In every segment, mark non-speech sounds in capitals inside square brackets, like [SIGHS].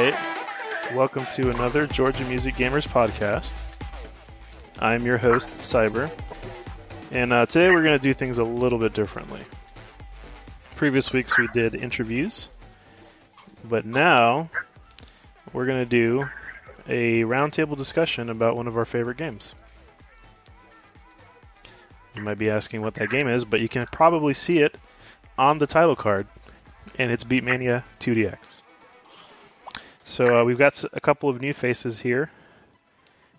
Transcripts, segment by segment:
right. Welcome to another Georgia Music Gamers podcast. I'm your host, Cyber. And uh, today we're going to do things a little bit differently. Previous weeks we did interviews, but now we're going to do a roundtable discussion about one of our favorite games. You might be asking what that game is, but you can probably see it on the title card, and it's Beatmania 2DX. So uh, we've got a couple of new faces here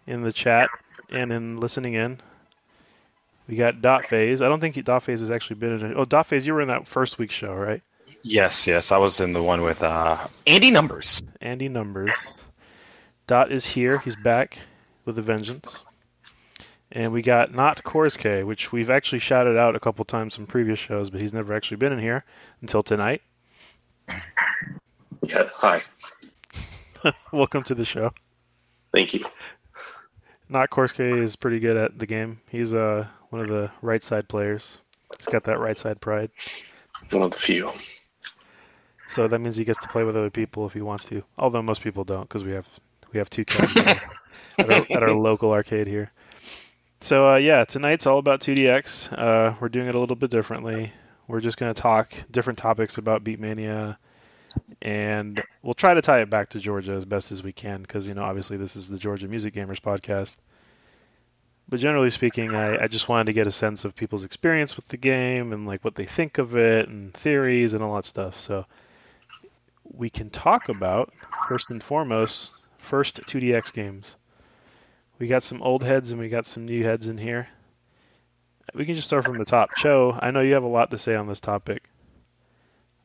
in the chat and in listening in. We got Dot Phase. I don't think Dot Phase has actually been in. A, oh, Dot Phase, you were in that first week's show, right? Yes, yes, I was in the one with uh, Andy Numbers. Andy Numbers. Dot is here. He's back with a vengeance. And we got not Korske, which we've actually shouted out a couple times in previous shows, but he's never actually been in here until tonight. Yeah, hi. [LAUGHS] Welcome to the show. Thank you. Not Korske is pretty good at the game. He's uh, one of the right side players. He's got that right side pride. One of the few. So that means he gets to play with other people if he wants to. Although most people don't, because we have we have two cats at, our, at our local arcade here. So uh, yeah, tonight's all about 2DX. Uh, we're doing it a little bit differently. We're just going to talk different topics about Beatmania, and we'll try to tie it back to Georgia as best as we can, because you know obviously this is the Georgia Music Gamers podcast. But generally speaking, I, I just wanted to get a sense of people's experience with the game and like what they think of it and theories and all that stuff. So we can talk about first and foremost first 2DX games. We got some old heads and we got some new heads in here. We can just start from the top. Cho, I know you have a lot to say on this topic.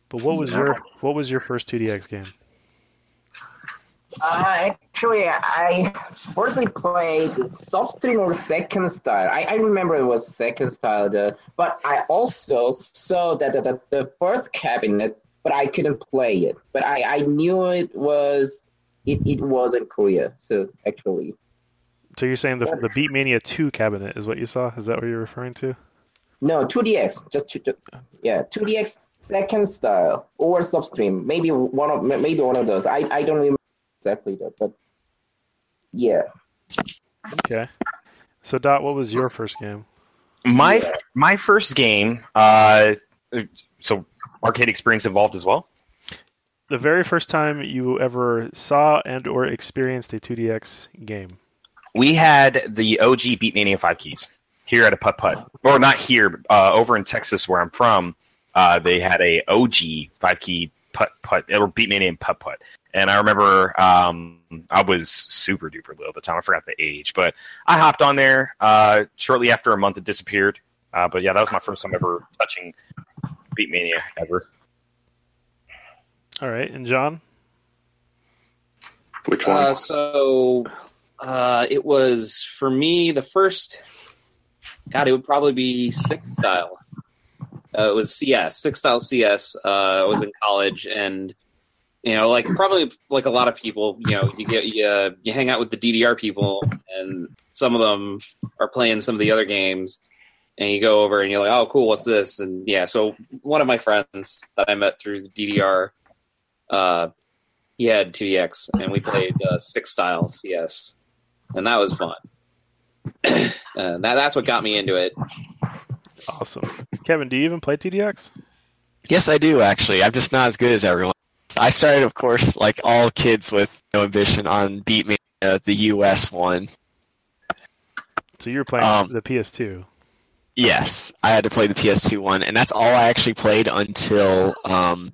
But what was your [LAUGHS] what was your first 2DX game? Uh, actually, I firstly played Substream or Second Style. I, I remember it was Second Style, the, but I also saw that the, the, the first cabinet, but I couldn't play it. But I, I knew it was it, it was in Korea. So actually, So you're saying the the Beatmania 2 cabinet is what you saw? Is that what you're referring to? no 2DX, just two, two- yeah 2DX Second Style or Substream. Maybe one of maybe one of those. I, I don't remember exactly that, but yeah. Okay. So Dot, what was your first game? My Yeah. my first game, uh, so arcade experience involved as well. The very first time you ever saw and or experienced a 2DX game. We had the OG Beatmania five keys here at a putt putt, or not here, uh, over in Texas where I'm from. Uh, they had a OG five key putt putt or Beatmania and putt putt, and I remember um, I was super duper little at the time. I forgot the age, but I hopped on there uh, shortly after a month. It disappeared, uh, but yeah, that was my first time ever touching Beatmania ever. All right, and John? Which one? Uh, so uh, it was for me the first. God, it would probably be six style. Uh, it was CS, six style CS. Uh, I was in college, and you know, like probably like a lot of people, you know, you get you, uh, you hang out with the DDR people, and some of them are playing some of the other games, and you go over and you're like, oh, cool, what's this? And yeah, so one of my friends that I met through the DDR, uh, he had 2DX, and we played uh, six style CS, and that was fun. [CLEARS THROAT] that, that's what got me into it. Awesome. [LAUGHS] Kevin, do you even play 2DX? Yes, I do actually. I'm just not as good as everyone. I started, of course, like all kids with no ambition, on Beatmania, the US one. So you're playing Um, the PS2. Yes, I had to play the PS2 one, and that's all I actually played until um,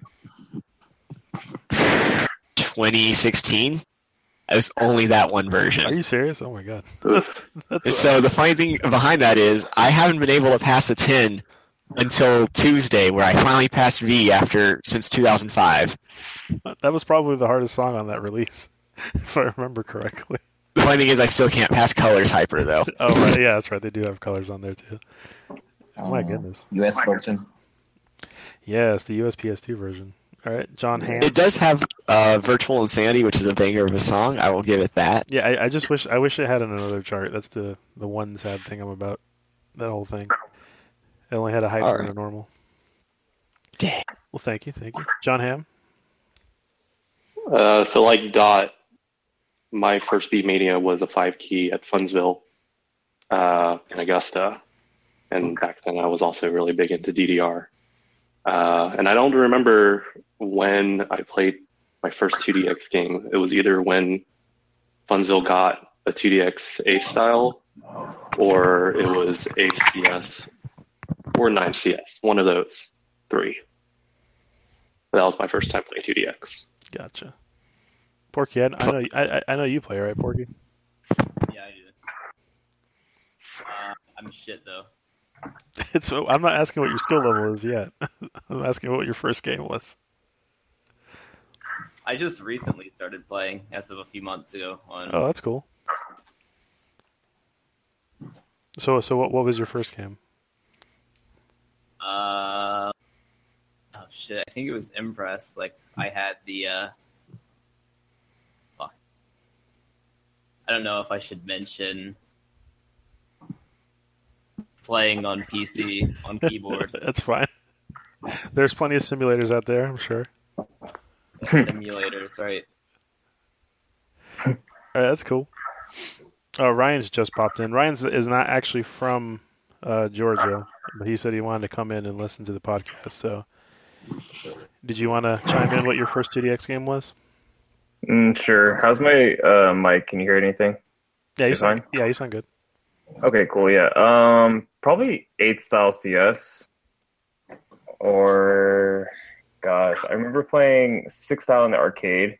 [SIGHS] 2016. It was only that one version. Are you serious? Oh my god. [LAUGHS] That's So the funny thing behind that is I haven't been able to pass a 10 until Tuesday, where I finally passed V after since 2005. that was probably the hardest song on that release, [LAUGHS] if I remember correctly. The funny thing is I still can't pass Colors Hyper though. Oh right, yeah, that's right. They do have colors on there too. Oh my Uh, goodness. US version. Yes, the US PS2 version. All right, John Ham. It does have uh, Virtual Insanity, which is a banger of a song. I will give it that. Yeah, I, I just wish I wish it had another chart. That's the the one sad thing I'm about. That whole thing. It only had a hyper and a normal. Dang. Well, thank you, thank you, John Ham. Uh, so like Dot, my first Beat Mania was a five key at Funsville uh, in Augusta, and back then I was also really big into DDR. Uh, and I don't remember when I played my first 2DX game. It was either when Funsville got a 2DX Ace style, or it was Ace CS or 9CS. One of those three. That was my first time playing 2DX. Gotcha. Porky, I, I know I, I know you play right, Porky. Yeah, I do. Uh, I'm shit though. [LAUGHS] It's I'm not asking what your skill level is yet. [LAUGHS] I'm asking what your first game was. I just recently started playing as of a few months ago. On Oh, that's cool. So so what what was your first game? uh, oh shit, I think it was Impress. Like I had the uh, fuck. I don't know if I should mention playing on PC on keyboard [LAUGHS] That's fine. There's plenty of simulators out there, I'm sure. simulators, right? All right, that's cool. Oh, Ryan's just popped in. Ryan's is not actually from uh, Georgia, but he said he wanted to come in and listen to the podcast. So, did you want to chime in what your first 2DX game was? Mm, sure. How's my uh, mic? Can you hear anything? Yeah, you It's sound, fine. yeah, you sound good. Okay, cool. Yeah. Um, probably eight style CS, or gosh, I remember playing six style in the arcade.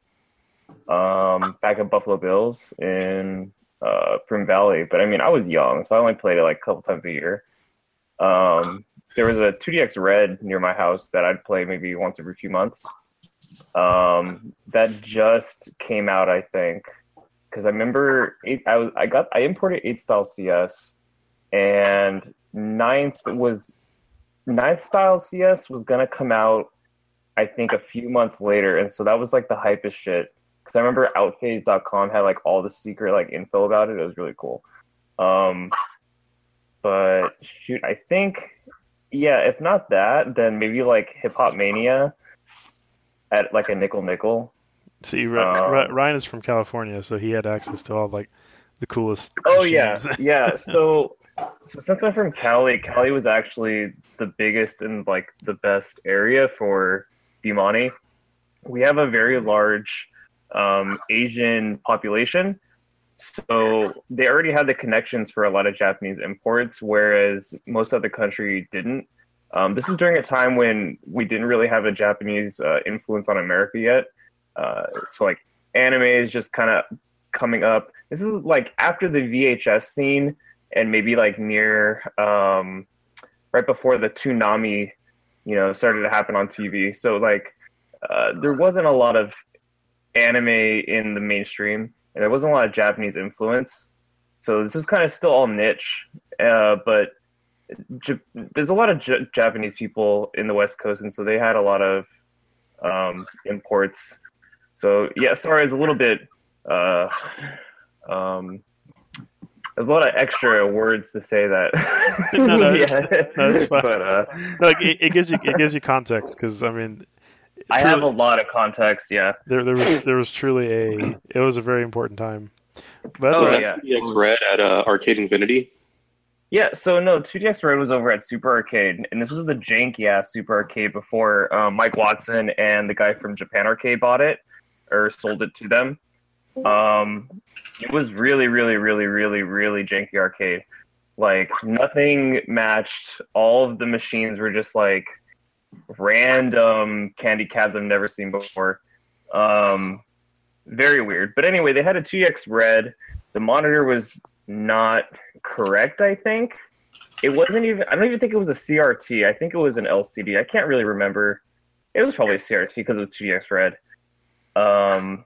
Um, back at Buffalo Bills in uh, Primm Valley, but I mean, I was young, so I only played it like a couple times a year. Um, there was a 2DX Red near my house that I'd play maybe once every few months. Um, that just came out, I think, because I remember I was I got I imported eight style CS, and ninth was ninth style CS was gonna come out, I think a few months later, and so that was like the hypest shit. Because I remember Outphase.com had like all the secret like info about it. It was really cool. Um, but shoot, I think yeah, if not that, then maybe like Hip Hop Mania at like a nickel nickel. See, Ry- Um, Ry- Ryan is from California, so he had access to all like the coolest. Oh yeah, [LAUGHS] yeah. So, so since I'm from Cali, Cali was actually the biggest and like the best area for Bemani. We have a very large um, Asian population, so they already had the connections for a lot of Japanese imports, whereas most of the country didn't. Um, this is during a time when we didn't really have a Japanese uh, influence on America yet. Uh, so like anime is just kind of coming up. This is like after the VHS scene and maybe like near um, right before the tsunami, you know, started to happen on TV. So like uh, there wasn't a lot of anime in the mainstream, and there wasn't a lot of Japanese influence. So this is kind of still all niche, uh, but J- there's a lot of J- Japanese people in the West Coast, and so they had a lot of um, imports. So yeah, sorry, it's a little bit. Uh, um, there's a lot of extra words to say that. [LAUGHS] No, no, [LAUGHS] yeah, no, it's fine. but uh, No, like it, it gives you it gives you context because I mean, I have a lot of context. Yeah. there there was [LAUGHS] there was truly a it was a very important time. But that's Oh, all Was right. that 2DX Red at uh, Arcade Infinity? Yeah, so no, 2DX Red was over at Super Arcade, and this was the janky ass Super Arcade before um, Mike Watson and the guy from Japan Arcade bought it or sold it to them. Um, it was really, really, really, really, really janky arcade. Like nothing matched. All of the machines were just like random candy cabs I've never seen before. Um, very weird. But anyway, they had a 2X Red. The monitor was not correct, I think. It wasn't even, I don't even think it was a CRT. I think it was an LCD. I can't really remember. It was probably a CRT because it was 2DX Red. Um,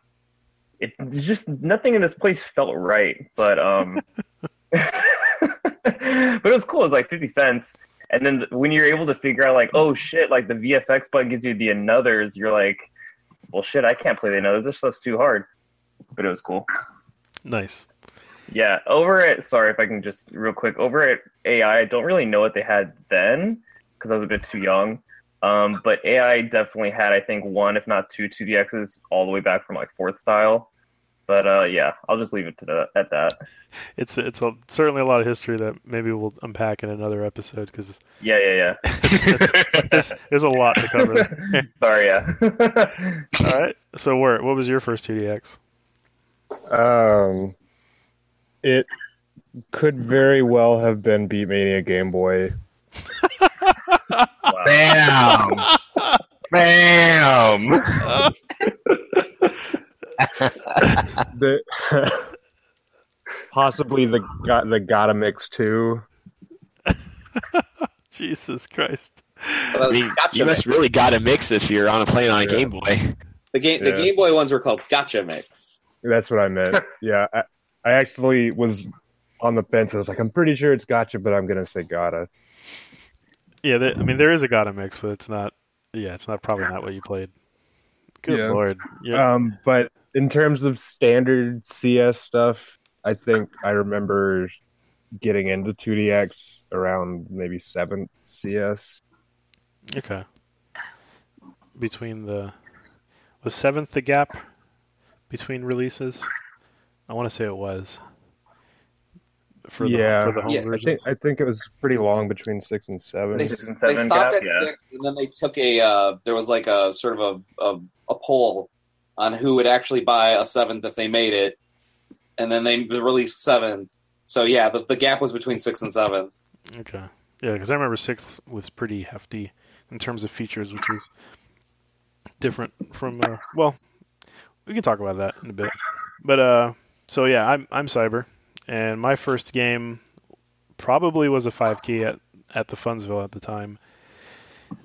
it just, nothing in this place felt right. But, um, [LAUGHS] [LAUGHS] but it was cool. It was like 50 cents. And then when you're able to figure out, like, oh shit, like the VFX button gives you the anothers, you're like, well, shit, I can't play the anothers. This stuff's too hard. But it was cool. Nice. Yeah, over at sorry if I can just real quick over at AI, I don't really know what they had then because I was a bit too young. Um, but AI definitely had, I think, one if not two 2DXs all the way back from like fourth style. But uh, yeah, I'll just leave it to the, at that. It's it's a, certainly a lot of history that maybe we'll unpack in another episode because Yeah, yeah, yeah. [LAUGHS] [LAUGHS] there's a lot to cover. There. [LAUGHS] Sorry, yeah. All right. So, where what was your first 2DX? Um, it could very well have been Beatmania Game Boy. Bam! Bam! The, possibly the got the Gotta Mix too. Jesus Christ. Well, I mean, Gotcha you must really got to mix if you're on a plane on a Yeah. Game Boy. The game, the Yeah. Game Boy ones were called Gotcha Mix. That's what I meant. [LAUGHS] yeah, I, I actually was on the fence. I was like, I'm pretty sure it's Gotcha, but I'm gonna say Gotta. Yeah, there, I mean there is a Gotta mix, but it's not. Yeah, it's not probably not what you played. Good Yeah. lord. Yeah. Um, but in terms of standard CS stuff, I think I remember getting into 2DX around maybe seventh CS. Okay. Between the was seventh the gap between releases? I want to say it was. For the, yeah, for the home Yes, I think I think it was pretty long between six and seven. They, Six and they stopped gap, at yeah. six, and then they took a. Uh, there was like a sort of a, a a poll on who would actually buy a seventh if they made it, and then they released seven. So yeah, the, the gap was between six and seven. Okay. Yeah, because I remember six was pretty hefty in terms of features, which was different from. Uh, well, we can talk about that in a bit. But uh, so yeah, I'm I'm Cyber, and my first game probably was a five key at at the Funsville at the time.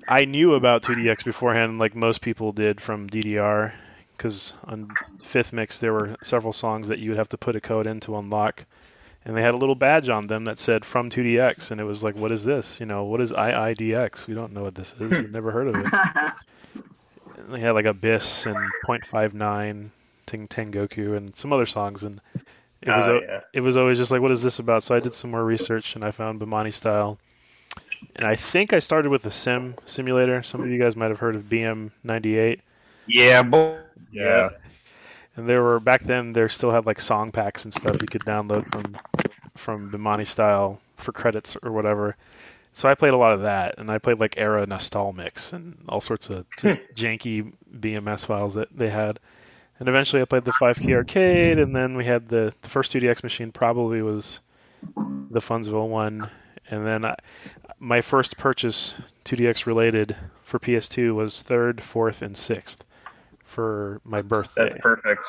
I knew about 2DX beforehand, like most people did from DDR, because on Fifth Mix there were several songs that you would have to put a code in to unlock and they had a little badge on them that said from 2DX, and it was like, what is this? You know, what is IIDX? We don't know what this is. We've never heard of it. [LAUGHS] And they had like Abyss and .59, Ting Tengoku, and some other songs, and it was Oh, a- yeah. it was always just like, what is this about? So I did some more research, and I found Bemani style. And I think I started with a sim simulator. Some of you guys might have heard of BM98. Yeah, boy. Yeah, And there were back then there still had like song packs and stuff you could download from from Bemani style for credits or whatever. So I played a lot of that and I played like Era Nostal Mix and all sorts of just [LAUGHS] janky BMS files that they had. And eventually I played the 5 key arcade and then we had the, the first 2DX machine probably was the Funsville one and then I, my first purchase 2DX related for PS2 was 3rd, 4th and 6th for my birthday. That's perfect.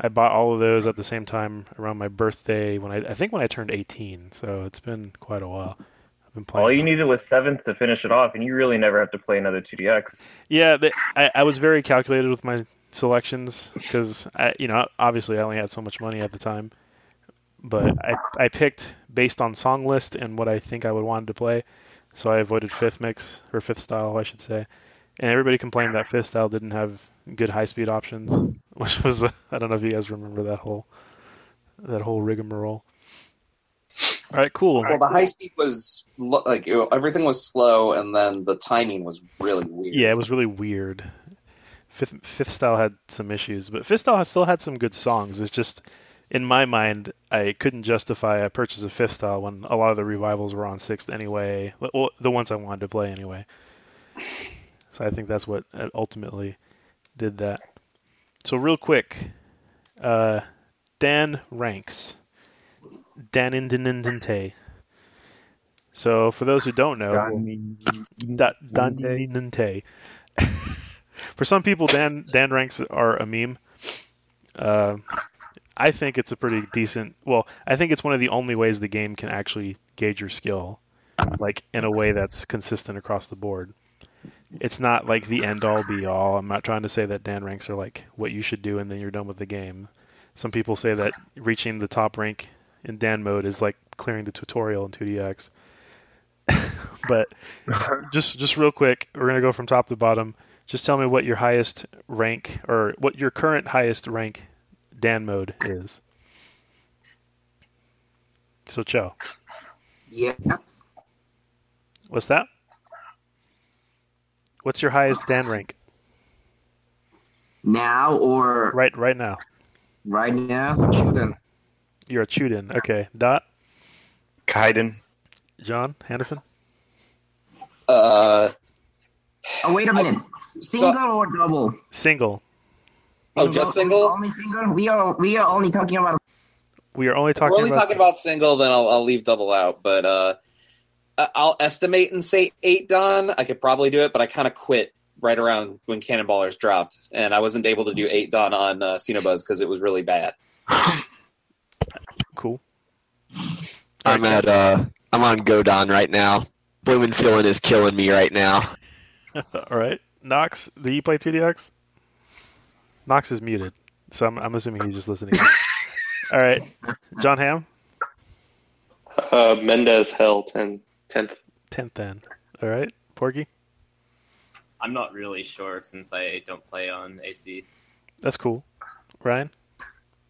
I bought all of those at the same time around my birthday when I I think when I turned 18. So it's been quite a while. I've been playing. All you needed was seventh to finish it off, and you really never have to play another 2DX. Yeah, the, I I was very calculated with my selections because I you know obviously I only had so much money at the time, but I I picked based on song list and what I think I would want to play. So I avoided fifth mix or fifth style, I should say. And everybody complained that fifth style didn't have good high speed options, [LAUGHS] which was I don't know if you guys remember that whole that whole rigmarole. All right, cool. Well, the high speed was like everything was slow, and then the timing was really weird. Yeah, it was really weird. Fifth Fifth Style had some issues, but Fifth Style still had some good songs. It's just in my mind, I couldn't justify a purchase of Fifth Style when a lot of the revivals were on Sixth anyway. Well, the ones I wanted to play anyway. So I think that's what ultimately did that. So real quick, uh, Dan ranks. Dan Indininte. So for those who don't know, Dan Dandininte. [LAUGHS] For some people, Dan Dan ranks are a meme. Uh, I think it's a pretty decent. Well, I think it's one of the only ways the game can actually gauge your skill, like in a way that's consistent across the board. It's not like the end all be all. I'm not trying to say that Dan ranks are like what you should do and then you're done with the game. Some people say that reaching the top rank in Dan mode is like clearing the tutorial in 2DX. [LAUGHS] but [LAUGHS] just just real quick, we're gonna go from top to bottom. Just tell me what your highest rank or what your current highest rank Dan mode is. So Cho, Yes. what's that? What's your highest Dan rank Now or right right now? right now? Shouldn't. You're a Chuden. Okay. Dot. Kaiden. John Hannafin. Uh, Oh wait a minute. Single or double? Single. Oh, just single? Only single. We are we are only talking about. We are only if we're talking only about. talking about single, then I'll, I'll leave double out. But uh, I- I'll estimate and say eight Dan. I could probably do it, but I kind of quit right around when Cannonballers dropped, and I wasn't able to do eight Dan on uh, Sinobuz because it was really bad. Cool. I'm at uh I'm on Godon right now. Bloomin' feeling is killing me right now. [LAUGHS] All right. Knox, do you play 2DX? Knox is muted, so I'm, I'm assuming he's just listening. [LAUGHS] All right. John Ham, Uh, Mendez Hell 10, 10th. 10th then. All right. Porky, I'm not really sure since I don't play on AC. that's cool. Ryan,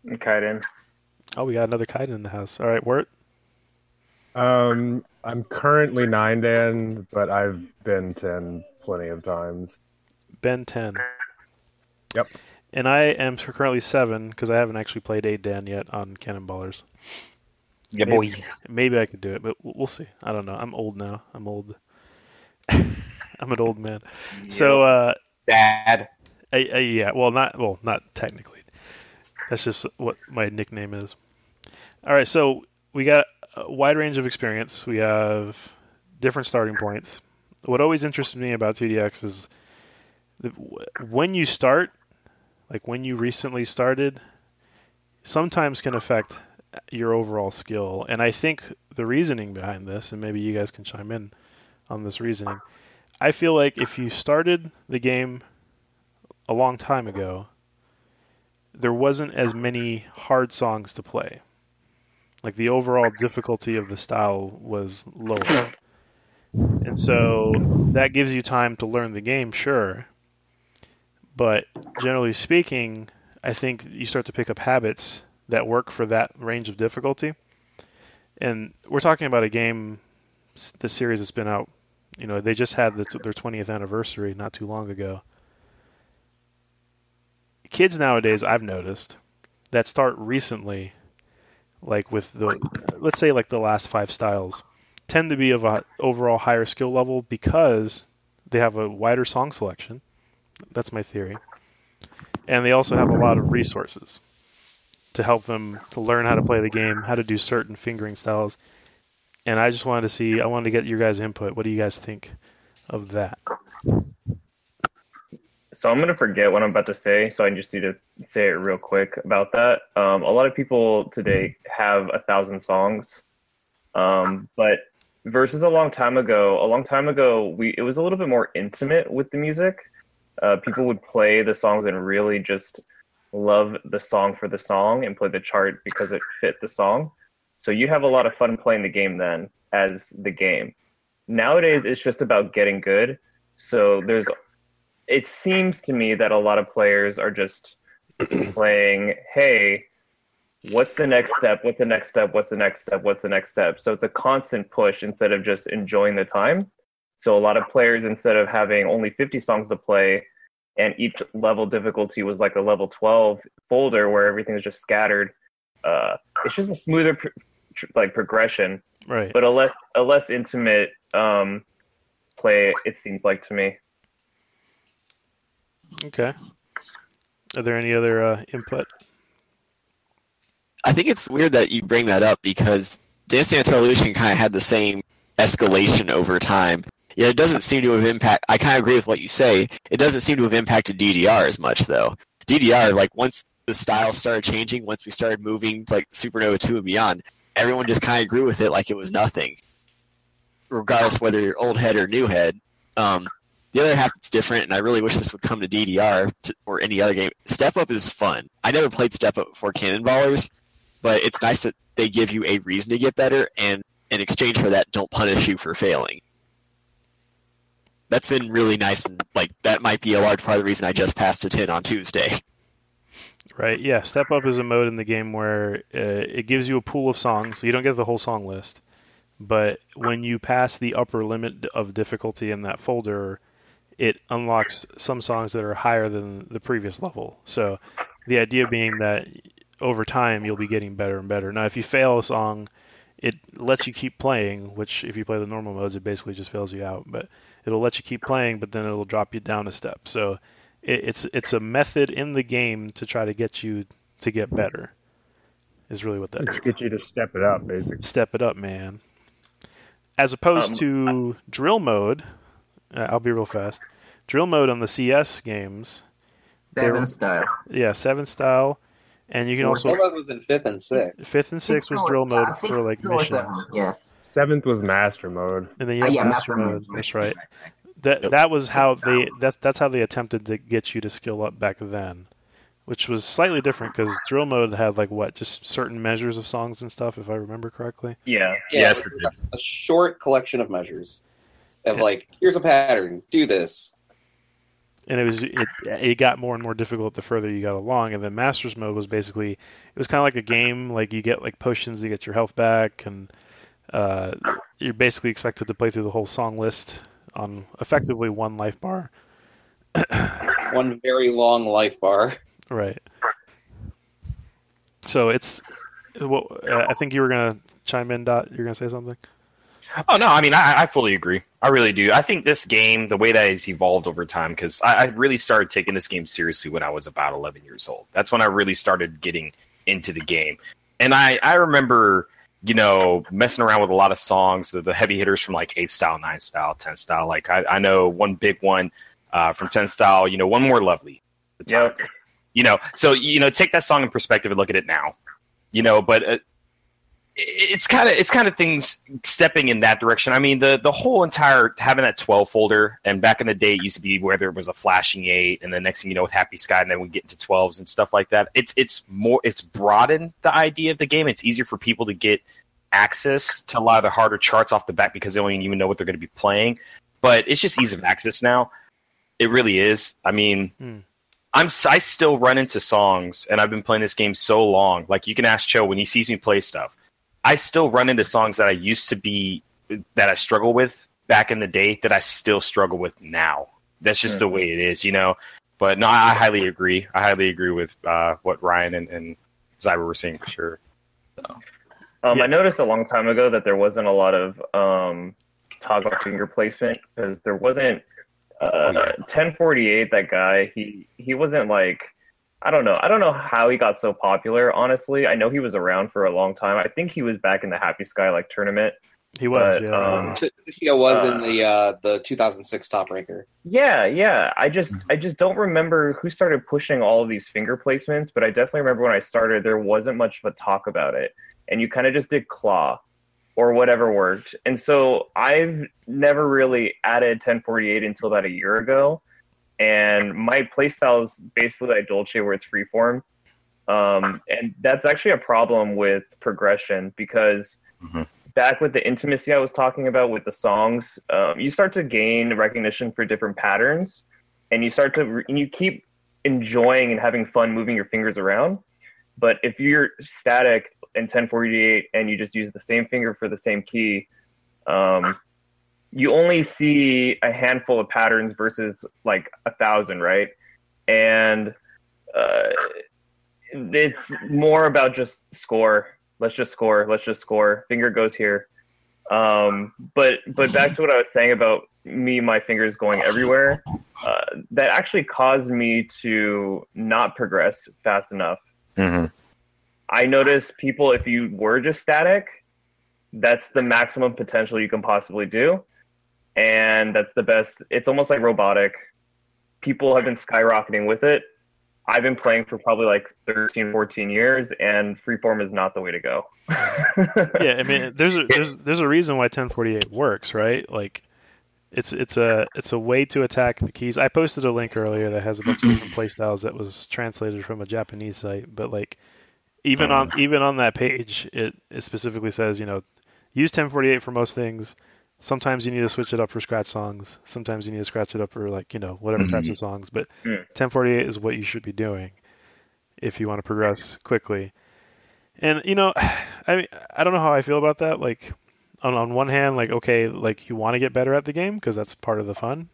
Kaiden. oh, we got another Kaiden in the house. All right. Wirt, Um, I'm currently nine Dan, but I've been ten plenty of times. Ben 10. Yep. And I am currently 7 because I haven't actually played 8 Dan yet on Cannonballers. Yeah, boy. Maybe I could do it, but we'll see. I don't know. I'm old now. I'm old. [LAUGHS] I'm an old man. So, uh, Dad. I, I, yeah, well, not well, not technically. That's just what my nickname is. All right, so we got a wide range of experience. We have different starting points. What always interests me about 2DX is when you start, like when you recently started, sometimes can affect your overall skill. And I think the reasoning behind this, and maybe you guys can chime in on this reasoning. I feel like if you started the game a long time ago, there wasn't as many hard songs to play. Like the overall difficulty of the style was lower. And so that gives you time to learn the game, sure. But generally speaking, I think you start to pick up habits that work for that range of difficulty. And we're talking about a game, the series that's been out. You know, they just had the, their 20th anniversary not too long ago kids nowadays I've noticed that start recently, like with the let's say like the last five styles, tend to be of a overall higher skill level because they have a wider song selection. That's my theory. And they also have a lot of resources to help them to learn how to play the game, how to do certain fingering styles. And I just wanted to see, I wanted to get your guys' input. What do you guys think of that? So I'm gonna forget what I'm about to say, so I just need to say it real quick about that. Um, a lot of people today have a thousand songs, um, but versus a long time ago, a long time ago, we it was a little bit more intimate with the music. Uh, people would play the songs and really just love the song for the song and play the chart because it fit the song. So you have a lot of fun playing the game then as the game. Nowadays, it's just about getting good. So there's it seems to me that a lot of players are just [CLEARS THROAT] playing, hey, what's the next step? What's the next step? What's the next step? What's the next step? So it's a constant push instead of just enjoying the time. So a lot of players, instead of having only 50 songs to play, and each level difficulty was like a level 12 folder where everything is just scattered. Uh, it's just a smoother pr- tr- like progression, Right. but a less a less intimate um, play. It seems like to me. Okay. Are there any other uh, input? I think it's weird that you bring that up because Dance Dance Revolution kind of had the same escalation over time. Yeah, it doesn't seem to have impact. I kind of agree with what you say. It doesn't seem to have impacted DDR as much though. DDR, like once the style started changing, once we started moving to like Supernova 2 and beyond, everyone just kind of grew with it like it was nothing, regardless whether you're old head or new head. Um, the other half that's different, and I really wish this would come to DDR to, or any other game. Step Up is fun. I never played Step Up before Cannonballers, but it's nice that they give you a reason to get better, and in exchange for that, don't punish you for failing. That's been really nice, and like that might be a large part of the reason I just passed a ten on Tuesday. Right. Yeah. Step Up is a mode in the game where uh, it gives you a pool of songs. You don't get the whole song list, but when you pass the upper limit of difficulty in that folder, it unlocks some songs that are higher than the previous level. So the idea being that over time you'll be getting better and better. Now, if you fail a song, it lets you keep playing, which if you play the normal modes, it basically just fails you out. But it'll let you keep playing, but then it'll drop you down a step. So it, it's it's a method in the game to try to get you to get better. Is really what that is. To get you to step it up, basically. Step it up, man. As opposed Um, to drill mode, uh, I'll be real fast. Drill mode on the CS games, Seven style. yeah, seven style, and you can also Solo was in fifth and sixth. fifth and sixth was drill mode I for like six or missions, Yeah. Seventh was master mode. and then you Uh, yeah, master master mode. mode. That's right. That that was how they that's that's how they attempted to get you to skill up back then, which was slightly different because drill mode had like what just certain measures of songs and stuff, if I remember correctly. Yeah. Yeah, Yes, it was it a short collection of measures of Yeah. like, here's a pattern, do this. And it was it, it got more and more difficult the further you got along. And then masters mode was basically it was kind of like a game like you get like potions to get your health back and uh, you're basically expected to play through the whole song list on effectively one life bar. [COUGHS] One very long life bar. right. So it's well, uh, i think you were gonna chime in dot. You're gonna say something Oh no, I mean I, I fully agree. I really do. I think this game, the way that it's evolved over time, because I, I really started taking this game seriously when I was about 11 years old. That's when I really started getting into the game, and I I remember you know messing around with a lot of songs, the, the heavy hitters from like eight style, nine style, ten style. Like I, I know one big one uh, from ten style. You know, one more lovely. at the time. Yep. You know, so you know, take that song in perspective and look at it now. You know, but uh, it's kind of it's kind of things stepping in that direction. I mean, the the whole entire having that twelve folder, and back in the day, it used to be where there was a flashing eight, and the next thing you know, with Happy Sky, and then we get into twelves and stuff like that. It's it's more it's broadened the idea of the game. It's easier for people to get access to a lot of the harder charts off the bat because they don't even know what they're going to be playing. But it's just ease of access now. It really is. I mean, Hmm. I'm I still run into songs, and I've been playing this game so long. Like you can ask Joe when he sees me play stuff. I still run into songs that I used to be that I struggle with back in the day that I still struggle with now. That's just the way it is, you know. But no, I highly agree. I highly agree with uh, what Ryan and, and Cyber were saying for sure. Um, Yeah. I noticed a long time ago that there wasn't a lot of um, toggle finger placement because there wasn't uh, 1048. That guy, he he wasn't like I don't know. I don't know how he got so popular. Honestly, I know he was around for a long time. I think he was back in the Happy Sky like tournament. he was But, yeah was um, it. Tushio was Uh, in the uh, the 2006 top ranker. Yeah, yeah. I just I just don't remember who started pushing all of these finger placements, but I definitely remember when I started there wasn't much of a talk about it. And you kind of just did claw or whatever worked. And so I've never really added 1048 until about a year ago. And my playstyle is basically like Dolce where it's freeform. Um, and that's actually a problem with progression because Mhm. back with the intimacy I was talking about with the songs, um, you start to gain recognition for different patterns, and you start to re- and you keep enjoying and having fun moving your fingers around. But if you're static in 1048 and you just use the same finger for the same key, um, you only see a handful of patterns versus like a thousand, right? And uh, it's more about just score. Let's just score. Let's just score. Finger goes here. Um, but but back to what I was saying about me, my fingers going everywhere. Uh, that actually caused me to not progress fast enough. Mm-hmm. I noticed people, if you were just static, that's the maximum potential you can possibly do. And that's the best. It's almost like robotic. People have been skyrocketing with it. I've been playing for probably like 13, 14 years, and freeform is not the way to go. [LAUGHS] yeah, I mean, there's a, there's, there's a reason why 1048 works, right? Like, it's it's a it's a way to attack the keys. I posted a link earlier that has a bunch of different playstyles that was translated from a Japanese site, but like even on hmm. even on that page, it, it specifically says you know use 1048 for most things. Sometimes you need to switch it up for scratch songs. Sometimes you need to scratch it up for like you know whatever Mhm. types of songs. But Mm. 1048 is what you should be doing if you want to progress quickly. And you know, [SIGHS] I mean, I don't know how I feel about that. Like, on on one hand, like okay, like you want to get better at the game because that's part of the fun.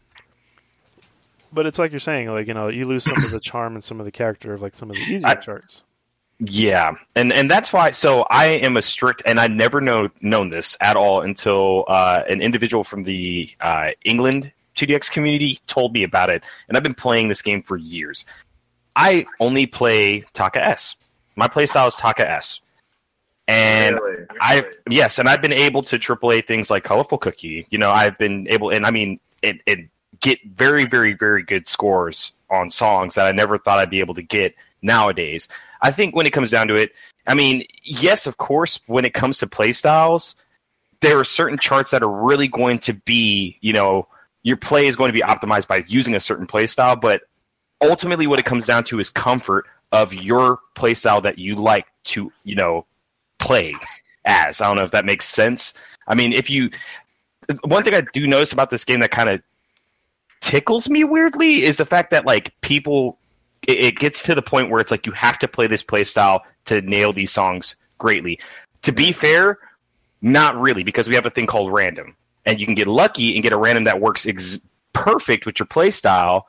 But it's like you're saying, like you know, you lose some of the charm and some of the character of like some of the easier I- charts. Yeah, and and that's why. So I am a strict, and I never know known this at all until uh, an individual from the uh, England 2DX community told me about it, and I've been playing this game for years. I only play Taka S. My playstyle is Taka S, and Really? I yes, and I've been able to AAA things like Colorful Cookie. You know, I've been able, and I mean, it, it get very, very, very good scores on songs that I never thought I'd be able to get nowadays. I think when it comes down to it, I mean, yes, of course, when it comes to playstyles, there are certain charts that are really going to be, you know, your play is going to be optimized by using a certain playstyle, but ultimately what it comes down to is comfort of your playstyle that you like to, you know, play as. I don't know if that makes sense. I mean, if you one thing I do notice about this game that kind of tickles me weirdly is the fact that like people it, it gets to the point where it's like you have to play this play style to nail these songs greatly. To be fair, not really because we have a thing called random and you can get lucky and get a random that works ex- perfect with your play style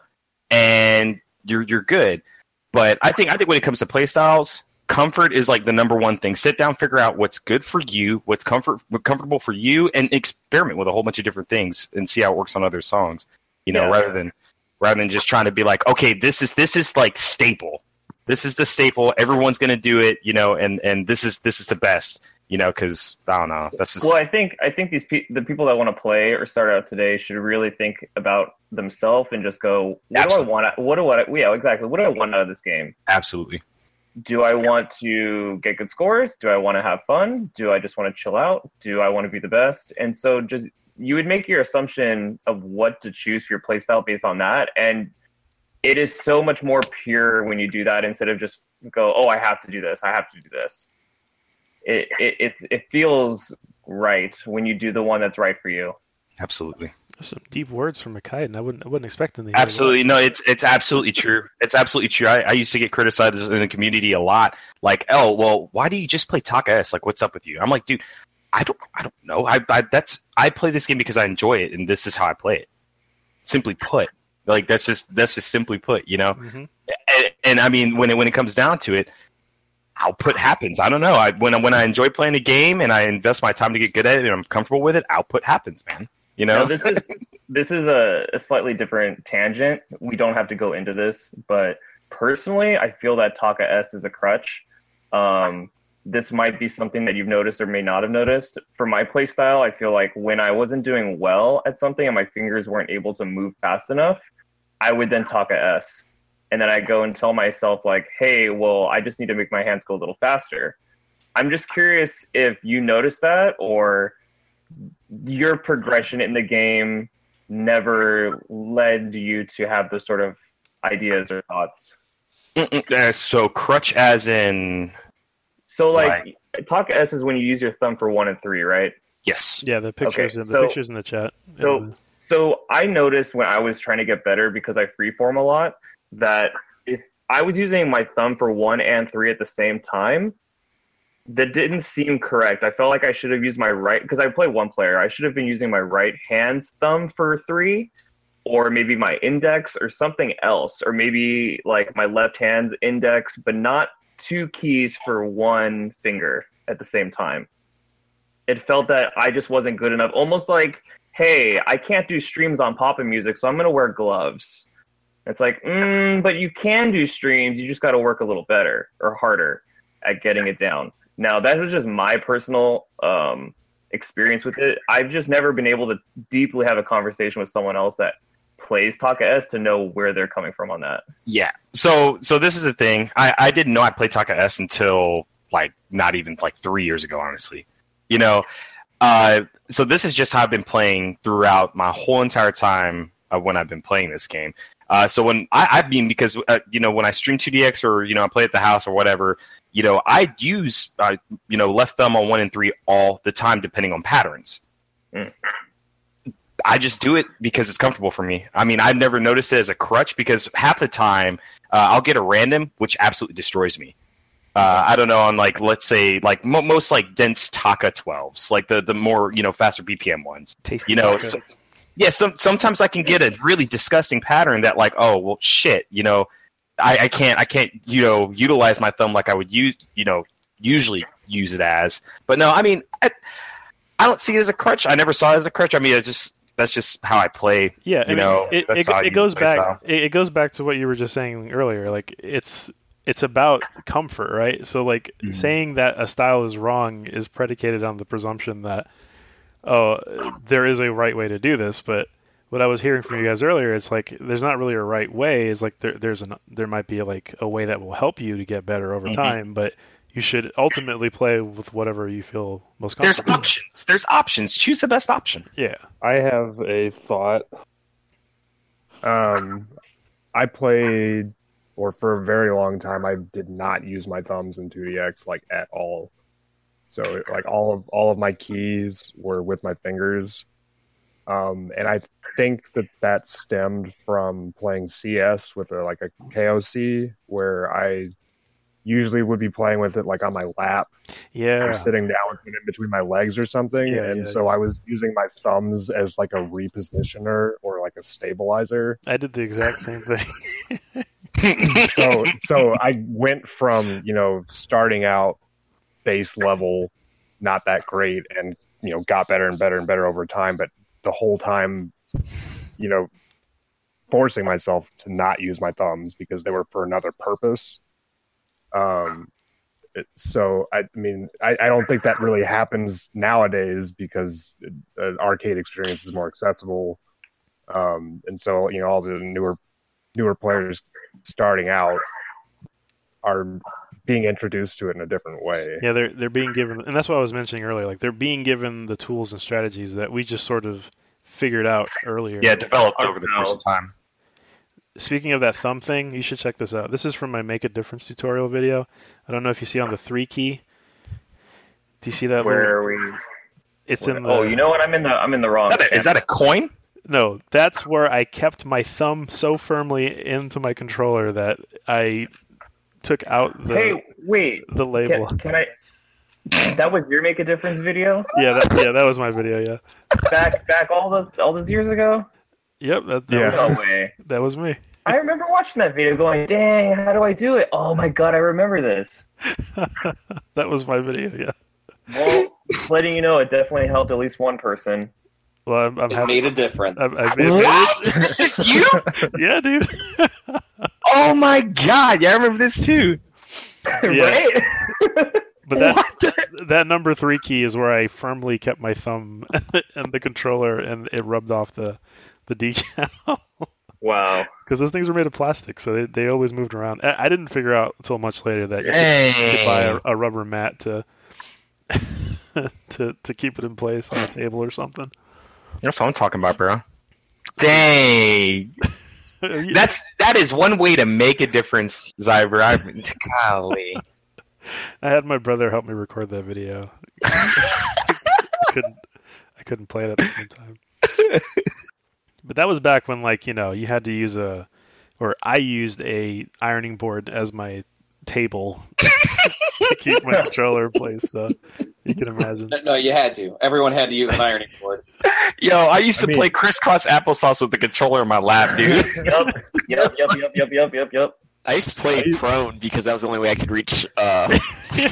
and you're you're good. But I think I think when it comes to play styles, comfort is like the number one thing. Sit down, figure out what's good for you, what's comfort what's comfortable for you, and experiment with a whole bunch of different things and see how it works on other songs. You know, Yeah. rather than rather than just trying to be like, okay, this is this is like staple. This is the staple. Everyone's gonna do it. You know, and and this is this is the best. You know, because I don't know. That's just Well, I think I think these pe- the people that want to play or start out today should really think about themselves and just go, what Absolutely. do I want? What do I? Yeah, exactly. What do I want out of this game? absolutely. Do I want to get good scores? Do I want to have fun? Do I just want to chill out? Do I want to be the best? And so, just you would make your assumption of what to choose for your playstyle based on that, and it is so much more pure when you do that instead of just go, oh, I have to do this. I have to do this. It it it, it feels right when you do the one that's right for you. Absolutely. Some deep words from Makaiden. I wouldn't I wouldn't expect them to hear that. Absolutely. No, it's it's absolutely true. It's absolutely true. I, I used to get criticized in the community a lot. Like, oh, well, why do you just play Taka S? Like, what's up with you? I'm like, dude, I don't I don't know. I, I that's I play this game because I enjoy it, and this is how I play it. Simply put, like that's just that's just simply put. You know, Mhm. and, and I mean, when it when it comes down to it, output happens. I don't know. I when I- when I enjoy playing a game and I invest my time to get good at it and I'm comfortable with it, output happens, man. You know, Now, this is [LAUGHS] this is a, a slightly different tangent. We don't have to go into this, but personally, I feel that Taka S is a crutch. Um, this might be something that you've noticed or may not have noticed. For my play style, I feel like when I wasn't doing well at something and my fingers weren't able to move fast enough, I would then Taka S. And then I go and tell myself, like, hey, well, I just need to make my hands go a little faster. I'm just curious if you notice that or your progression in the game never led you to have those sort of ideas or thoughts. Uh, so crutch as in So, like, Taka S is when you use your thumb for one and three, right? yes. Yeah, the pictures Okay, in the so- pictures in the chat. so- And, So I noticed when I was trying to get better because I freeform a lot that if I was using my thumb for one and three at the same time, that didn't seem correct. I felt like I should have used my right because I play one player. I should have been using my right hand's thumb for three, or maybe my index or something else, or maybe like my left hand's index, but not two keys for one finger at the same time. It felt that I just wasn't good enough. Almost like hey, I can't do streams on pop'n music, so I'm going to wear gloves. It's like, mm, but you can do streams. You just got to work a little better or harder at getting it down. Now, that was just my personal um, experience with it. I've just never been able to deeply have a conversation with someone else that plays Taka S to know where they're coming from on that. Yeah. So so this is the thing. I, I didn't know I played Taka S until like not even like three years ago, honestly. You know, uh, so this is just how I've been playing throughout my whole entire time of when I've been playing this game. Uh, so when I, I mean because uh, you know when I stream 2DX or you know I play at the house or whatever, you know I use uh, you know left thumb on one and three all the time depending on patterns. Mm. I just do it because it's comfortable for me. I mean, I've never noticed it as a crutch because half the time uh, I'll get a random, which absolutely destroys me. Uh, I don't know on like let's say like mo- most like dense Taka twelves, like the the more you know faster BPM ones. tasty You know, so- yeah, some sometimes I can get a really disgusting pattern that like, oh well, shit, you know, I, I can't I can't you know utilize my thumb like I would use you know usually use it as. But no, I mean, I, I don't see it as a crutch. I never saw it as a crutch. I mean, it's just that's just how I play. Yeah, I mean, know, it, it, it goes back. style. It, goes back to what you were just saying earlier. Like it's it's about comfort, right? So like Mhm. saying that a style is wrong is predicated on the presumption that oh there is a right way to do this, but what I was hearing from you guys earlier, it's like there's not really a right way. It's like there there's an there might be like a way that will help you to get better over Mhm. time, but you should ultimately play with whatever you feel most comfortable. There's options. There's options. Choose the best option. Yeah. I have a thought. Um, I played, or for a very long time, I did not use my thumbs in 2DX like at all. So like all of all of my keys were with my fingers, um, and I think that that stemmed from playing CS with a, like a KOC where I usually would be playing with it like on my lap Yeah. or sitting down with it in between my legs or something. Yeah, and yeah, so I was using my thumbs as like a repositioner or like a stabilizer. I did the exact same thing. [LAUGHS] so so I went from, you know, starting out base level not that great and, you know, got better and better and better over time, but the whole time, you know, forcing myself to not use my thumbs because they were for another purpose. Um, so I, I mean, I, I don't think that really happens nowadays because the arcade experience is more accessible. Um, and so you know, all the newer newer players starting out are being introduced to it in a different way. Yeah, they're they're being given, and that's what I was mentioning earlier. Like they're being given the tools and strategies that we just sort of figured out earlier. Yeah, developed over the course of time. Speaking of that thumb thing, you should check this out. This is from my Make a Difference tutorial video. I don't know if you see on the three key. Do you see that? Where little- are we? It's in oh, the. Oh, you know what? I'm in the I'm in the wrong. Is that a, is that a coin? No, that's where I kept my thumb so firmly into my controller that I took out the hey, wait. the label. Can, can I? That was your make a difference video Yeah, that, yeah, that was my video. Yeah. back back all those all those years ago. Yep, that, that, Yeah. No was, way. [LAUGHS] that was me. I remember watching that video, going, "Dang, how do I do it? Oh my god, I remember this." [LAUGHS] that was my video. Yeah. Well, letting you know, it definitely helped at least one person. Well, I'm, I'm It happy. made a difference. I've, I've made What? [LAUGHS] This is you? yeah, dude. Oh my god! Yeah, I remember this too. right? But that the- that number three key is where I firmly kept my thumb and the controller, and it rubbed off the the decal [LAUGHS] wow. because those things were made of plastic, so they, they always moved around. I, I didn't figure out until much later that you could, you could buy a, a rubber mat to [LAUGHS] to to keep it in place on a table or something. That's what I'm talking about, bro. Dang. [LAUGHS] That's that is one way to make a difference, Cyber. I golly. I had my brother help me record that video. I couldn't I couldn't play it at the same time. But that was back when like, you know, you had to use a or I used a ironing board as my table to keep my controller in place. So you can imagine. No, you had to. Everyone had to use an ironing board. [LAUGHS] Yo, I used to I mean, play crisscross applesauce with the controller in my lap, dude. [LAUGHS] yep, yep, yep, yep, yep, yep, yep, yep. I used to play used prone because that was the only way I could reach. Uh, [LAUGHS] he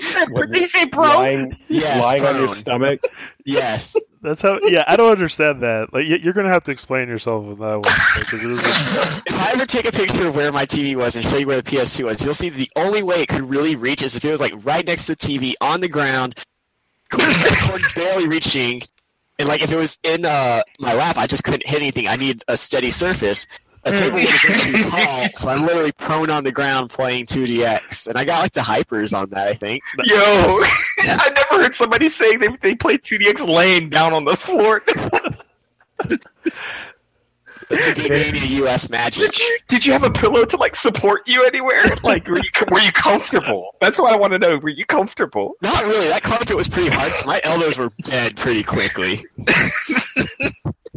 said, "Did he say prone?" Lying, yes, lying prone. on your stomach. Yes, that's how yeah, I don't understand that. Like you- you're to have to explain yourself with that one. [LAUGHS] if I ever take a picture of where my TV was and show you where the PS2 was, you'll see the only way it could really reach is if it was like right next to the TV on the ground, cord [LAUGHS] barely reaching, and like if it was in uh, my lap, I just couldn't hit anything. I need a steady surface. A mm. table would have [LAUGHS] tall, so I'm literally prone on the ground playing 2DX, and I got like the hypers on that. I think. Yo, [LAUGHS] I never heard somebody saying they they play 2DX laying down on the floor. [LAUGHS] It's a US magic. Did you did you have a pillow to like support you anywhere? Like were you were you comfortable? That's what I want to know. Were you comfortable? Not really. That carpet was pretty hard, so my elbows were dead pretty quickly.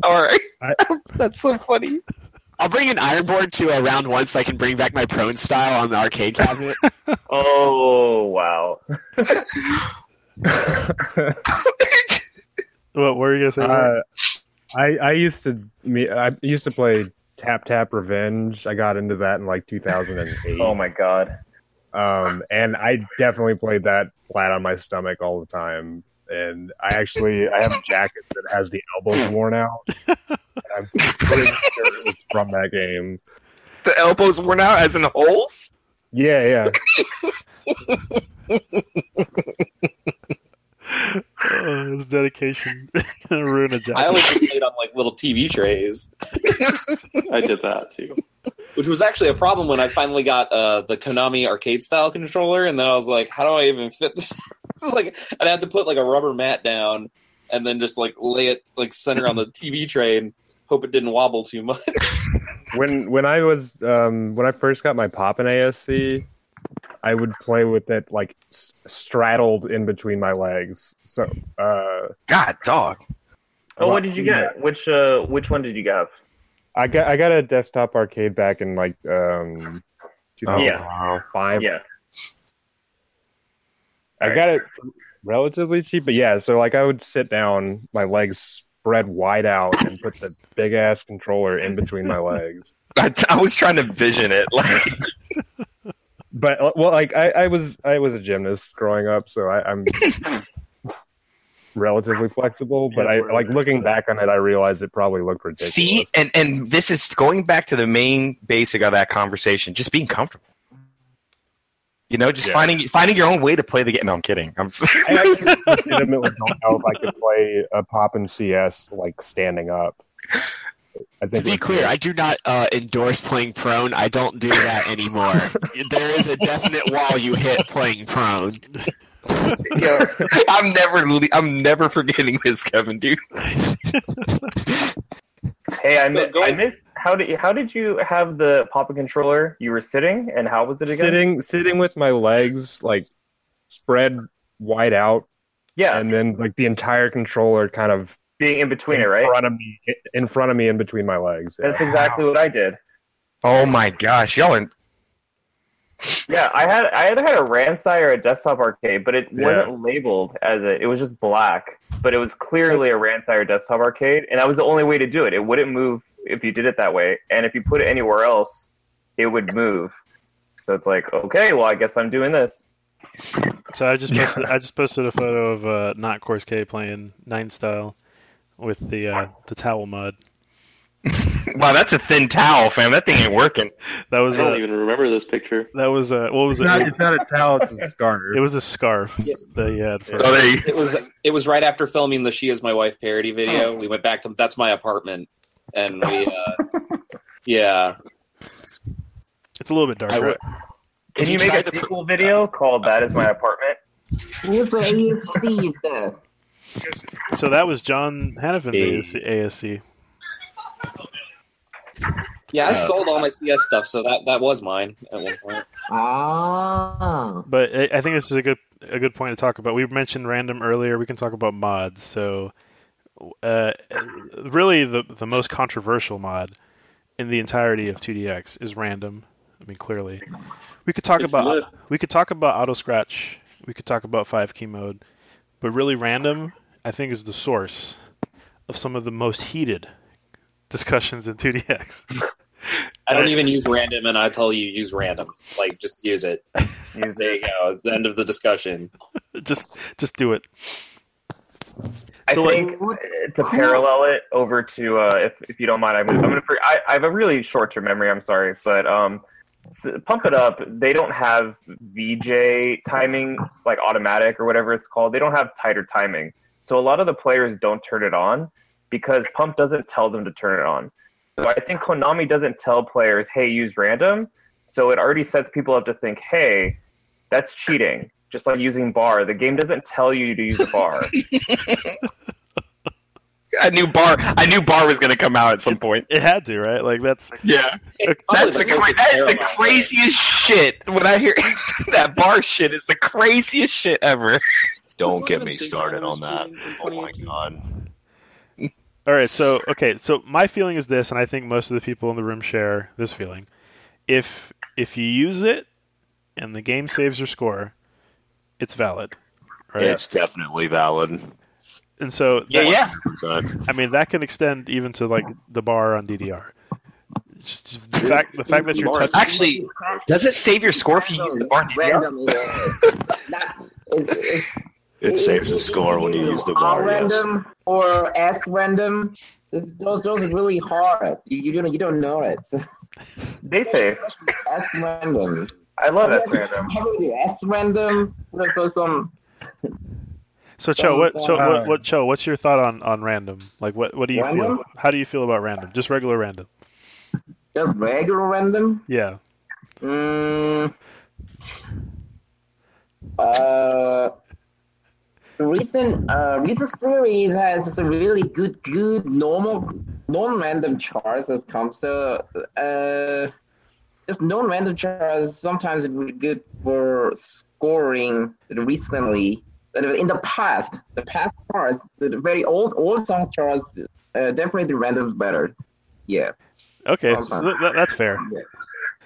All right, I- that's so funny. I'll bring an iron board to uh, round one so I can bring back my prone style on the arcade cabinet. [LAUGHS] Oh wow. [LAUGHS] What were you gonna say? Uh, I I used to me I used to play Tap Tap Revenge. I got into that in like 2008. Oh my god. Um, and I definitely played that flat on my stomach all the time. And I actually I have a jacket that has the elbows worn out. [LAUGHS] I'm pretty sure it was from that game. The elbows worn out as in holes. Yeah, yeah. [LAUGHS] oh, his dedication [LAUGHS] gonna ruin a jacket. I always played on like little TV trays, I did that too. which was actually a problem when I finally got uh, the Konami arcade style controller, and then I was like, how do I even fit this? [LAUGHS] this like I'd have to put like a rubber mat down and then just like lay it like center on the TV tray and hope it didn't wobble too much. [LAUGHS] when when I was um, when I first got my pop'n ASC, I would play with it like s- straddled in between my legs. So uh, God, dog. Oh, what did you get? Which uh, which one did you get? I got I got a desktop arcade back in like um, Yeah. 2005. Yeah. I got it relatively cheap, but yeah. So like I would sit down, my legs spread wide out, and put the big ass controller in between my legs. [LAUGHS] I, I was trying to vision it. Like, [LAUGHS] But uh, well, like I, I was I was a gymnast growing up, so I, I'm [LAUGHS] relatively flexible. But I like looking back on it, I realized it probably looked ridiculous. see, and and this is going back to the main basic of that conversation: just being comfortable. You know, just Yeah. finding finding your own way to play the game. No, I'm kidding. I'm. s- I [LAUGHS] actually legitimately don't know if I could play a pop'n CS like standing up. I To be like- clear, I do not uh, endorse playing prone. I don't do that [LAUGHS] anymore. there is a definite wall you hit playing prone. Yo, [LAUGHS] I'm never I'm never forgetting this, Kevin, dude. Hey, I, mi- Go- go- I missed. How did how did you have the pop controller? You were sitting, and how was it again? sitting sitting with my legs like spread wide out, Yeah, and then like the entire controller kind of being in between it, in right? front of me, in front of me, in between my legs. Yeah. That's exactly what I did. Oh my gosh, y'all are Yeah, I had I either had a Ransai or a desktop arcade, but it Yeah. wasn't labeled as a. It was just black, but it was clearly a Ransai or desktop arcade, and that was the only way to do it. It wouldn't move if you did it that way, and if you put it anywhere else, it would move. So it's like, okay, well, I guess I'm doing this. So I just posted, [LAUGHS] I just posted a photo of uh, not Course K playing nine style with the uh, the towel mud. [LAUGHS] wow. That's a thin towel, fam. That thing ain't working. That was. I don't uh, even remember this picture. that was uh, what was It's it? not, it's not a towel; it's a [LAUGHS] scarf. It was a scarf that he had. For, So there you- it was it was right after filming the "She Is My Wife" parody video. We went back to that's my apartment, and we uh, [LAUGHS] yeah. It's a little bit dark. Right? would- Can you you make a to pr- sequel video called "That Is My Apartment"? Use the AFC. So that was John Hannafin's Hey. ASC. Yeah, I Uh, sold all my CS stuff, so that that was mine at one point. Ah. But I I think this is a good a good point to talk about. We mentioned random earlier. We can talk about mods. So, uh, really, the the most controversial mod in the entirety of 2DX is random. I mean, clearly, we could talk It's about lit. we could talk about auto scratch. We could talk about five key mode, but really, random I think is the source of some of the most heated discussions in 2DX. [LAUGHS] I don't even use random, and I tell you use random. Like, just use it. There you go. It's the end of the discussion. [LAUGHS] just just do it. I So, think uh, to parallel it over to, uh, if if you don't mind, I'm gonna, I'm gonna I, I have a really short term memory. I'm sorry, but um, s- pump it up. They don't have VJ timing like automatic or whatever it's called. They don't have tighter timing, so a lot of the players don't turn it on because Pump doesn't tell them to turn it on. So I think Konami doesn't tell players, "Hey, use random." So it already sets people up to think, "Hey, that's cheating." Just like using bar, the game doesn't tell you to use a bar. [LAUGHS] I knew bar. I knew bar was gonna come out at some point. It had to, right? Like that's Yeah, It's that's the, the that is the craziest shit. When I hear [LAUGHS] that bar shit, is the craziest shit ever. Don't get me started on that. Oh my god. All right, so okay, so my feeling is this, and I think most of the people in the room share this feeling. If if you use it and the game saves your score, it's valid, right? It's definitely valid. And so Yeah, yeah. percent. I mean that can extend even to like the bar on DDR. Just, just the fact the fact that you're touching Actually, does it save your score if you use the bar DDR? [LAUGHS] Random, yeah. Not- it's- it's- It saves the score when you use the bar. R Yes. random or S random. This, those those are really hard. You, you don't you don't know it. [LAUGHS] They say S random. I love S random. S random. For for some. So Cho, what so Uh, what, what Cho, what's your thought on on random? Like what what do you Random? feel? How do you feel about random? Just regular random. Just regular random. Yeah. Mm, uh, recent uh, recent series has a really good good normal non-random charts that comes to uh, just non-random charts. Sometimes it's really good for scoring recently. In the past, the past charts, the very old old songs charts, uh, definitely the random's better. Yeah. Okay, Okay. th- th- that's fair. Yeah.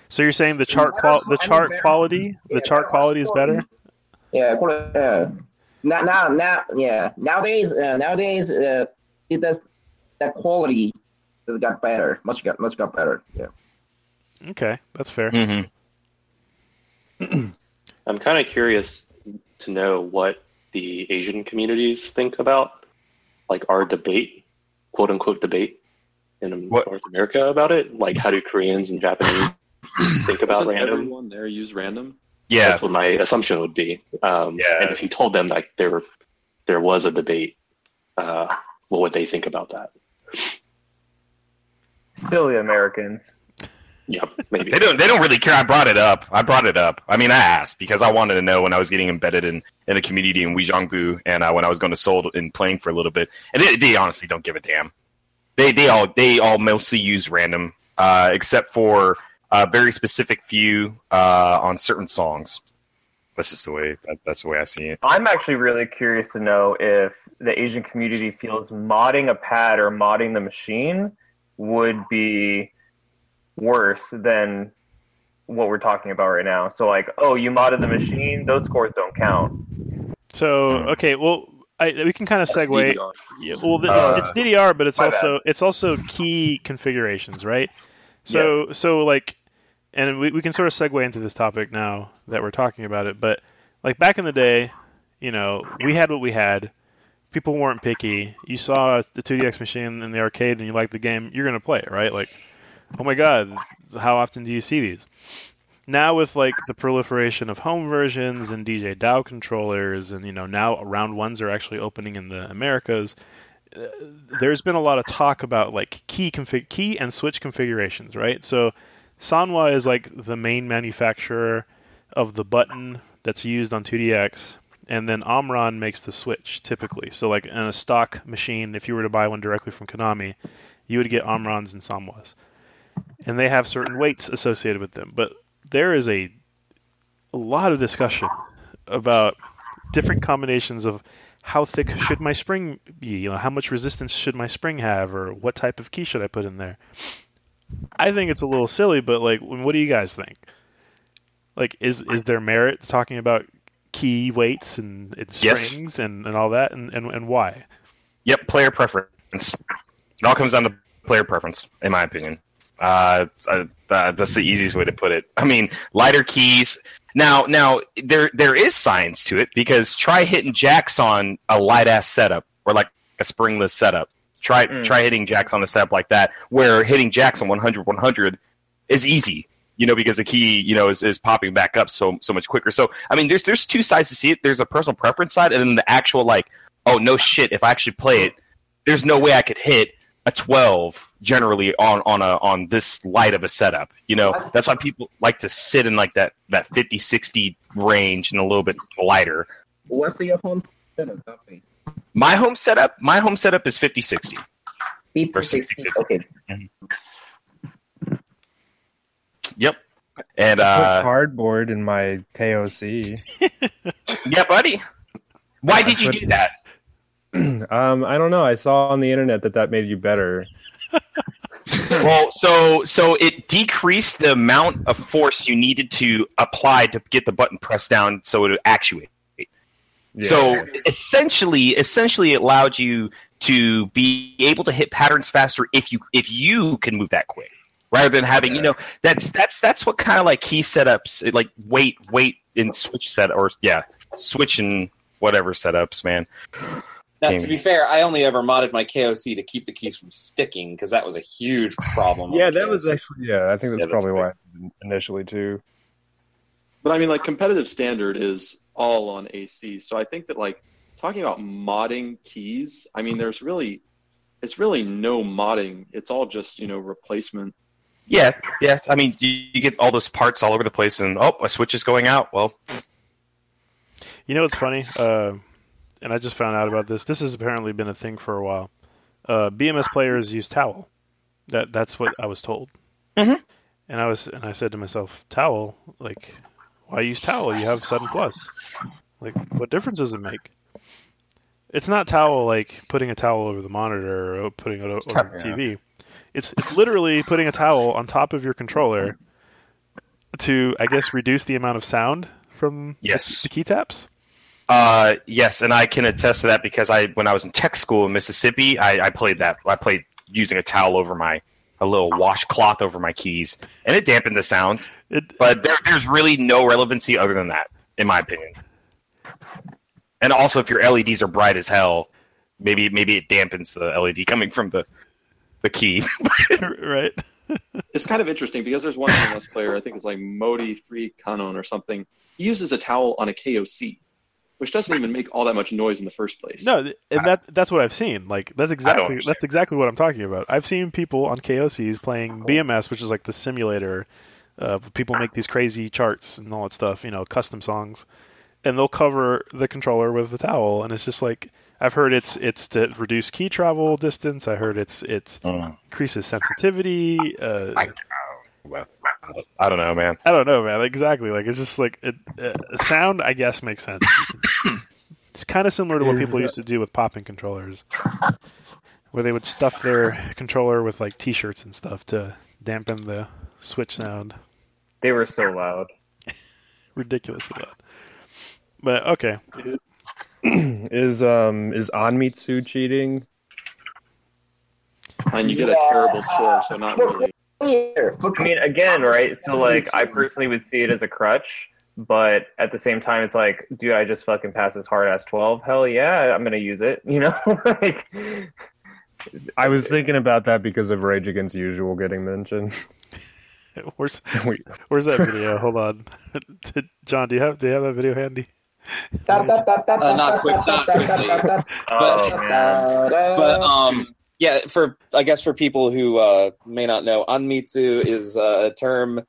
So you're saying the chart qual the chart quality the chart quality is better? Yeah, now, now, now, yeah. Nowadays, uh, nowadays, uh, it does that quality has got better, much got much got better. Yeah. Okay, that's fair. Mm-hmm. [CLEARS THROAT] I'm kind of curious to know what the Asian communities think about like our debate, quote unquote debate in What? North America about it. Like, how do Koreans and Japanese think about Doesn't random? everyone there use random? Yeah. That's what my assumption would be. Um, Yeah. And if you told them like there there was a debate, uh, what would they think about that? Silly Americans. Yep, maybe. They don't. They don't really care. I brought it up. I brought it up. I mean, I asked because I wanted to know when I was getting embedded in, in the community in Uijeongbu, and uh, when I was going to Seoul and playing for a little bit. And they, they honestly don't give a damn. They they all they all mostly use random, uh, except for a very specific view uh, on certain songs. That's just the way. That, that's the way I see it. I'm actually really curious to know if the Asian community feels modding a pad or modding the machine would be worse than what we're talking about right now. So, like, oh, you modded the machine; those scores don't count. So okay, well I, we can kind of That's segue. DDR. Yeah, well, Uh, it's DDR, but it's my also it's also key configurations, right? So so like, and we, we can sort of segue into this topic now that we're talking about it. But like back in the day, you know, we had what we had. People weren't picky. You saw the 2DX machine in the arcade and you liked the game, you're gonna play it, right? Like, oh my god, how often do you see these? Now with like the proliferation of home versions and DJ DAO controllers, and you know now round ones are actually opening in the Americas. There's been a lot of talk about like key config, key and switch configurations, right? So Sanwa is like the main manufacturer of the button that's used on 2DX, and then Omron makes the switch typically. So like in a stock machine, if you were to buy one directly from Konami, you would get Omrons and Sanwas, and they have certain weights associated with them. But there is a a lot of discussion about different combinations of how thick should my spring be, you know, how much resistance should my spring have, or what type of key should I put in there. I think it's a little silly, but like, what do you guys think? Like, is is there merit to talking about key weights and, and Yes. springs and, and all that, and, and, and why? Yep, player preference. It all comes down to player preference, in my opinion. Uh, uh, that's the easiest way to put it. I mean, lighter keys. Now, now there there is science to it because try hitting jacks on a light ass setup or like a springless setup. Try Mm. try hitting jacks on a setup like that, where hitting jacks on 100 100 is easy. You know, because the key, you know, is, is popping back up so so much quicker. So, I mean, there's there's two sides to see it. There's a personal preference side, and then the actual like, oh no shit, if I actually play it, there's no way I could hit a 12 generally on on a on this light of a setup. You know, that's why people like to sit in like that that 50 60 range and a little bit lighter. What's your home setup? please? My home setup, my home setup is 50 60. People Or 60. Okay. Yep. And I uh cardboard in my KOC. [LAUGHS] yeah, buddy. Why did you do that? [CLEARS THROAT] um, I don't know. I saw on the internet that that made you better. Well, so so it decreased the amount of force you needed to apply to get the button pressed down so it would actuate. So essentially, essentially, it allowed you to be able to hit patterns faster if you if you can move that quick, rather than having you know that's that's that's what kind of like key setups like wait wait in switch set or yeah switch and whatever setups man. Now, Game. to be fair, I only ever modded my KOC to keep the keys from sticking because that was a huge problem. Yeah, that was actually yeah. I think that's Yeah, that's probably why I initially too. But I mean, like competitive standard is all on AC. So I think that like talking about modding keys, I mean, there's really, it's really no modding. It's all just you know replacement. Yeah, yeah. I mean, you, you get all those parts all over the place, and oh, my switch is going out. Well, You know what's funny? Uh, and I just found out about this. This has apparently been a thing for a while. Uh, BMS players use towel. That that's what I was told. Mhm. And I was and I said to myself, towel, like, why use towel? You have button plus. Like, what difference does it make? It's not towel like putting a towel over the monitor or putting it over the TV. It's it's literally putting a towel on top of your controller to, I guess, reduce the amount of sound from Yes. the key taps. Uh, yes, and I can attest to that because I, when I was in tech school in Mississippi, I, I played that. I played using a towel over my, a little washcloth over my keys, and it dampened the sound. It, But there, there's really no relevancy other than that, in my opinion. And also, if your LEDs are bright as hell, maybe maybe it dampens the LED coming from the the key. [LAUGHS] right? [LAUGHS] It's kind of interesting because there's one BMS player, I think it's like Modi Three Kanon or something. He uses a towel on a KOC, which doesn't even make all that much noise in the first place. No, and that that's what I've seen. Like that's exactly that's exactly what I'm talking about. I've seen people on KOCs playing BMS, which is like the simulator. Uh, people make these crazy charts and all that stuff, you know, custom songs, and they'll cover the controller with a towel, and it's just like I've heard it's it's to reduce key travel distance. I heard it's it's increases sensitivity. Uh, I, I don't know, man. I don't know, man. Exactly. Like it's just like it, uh, sound. I guess makes sense. [COUGHS] it's kind of similar to what people used to do with pop'n controllers, where they would stuff their controller with like T-shirts and stuff to dampen the switch sound. They were so loud. [LAUGHS] Ridiculous loud. But okay, [COUGHS] is um is Anmitsu cheating? and you get a terrible score, so not really. Here, for I mean, again, right? So, like, I personally would see it as a crutch, but at the same time, it's like, dude, I just fucking pass this hard ass 12. Hell yeah, I'm going to use it, you know? [LAUGHS] like, I was thinking about that because of Rage Against Usual getting mentioned. [LAUGHS] where's [LAUGHS] where's that video? Hold on, John. Do you have do you have that video handy? Uh, not quick- not quickly. oh, man. But um, yeah, for I guess for people who uh, may not know, Anmitsu is uh, a term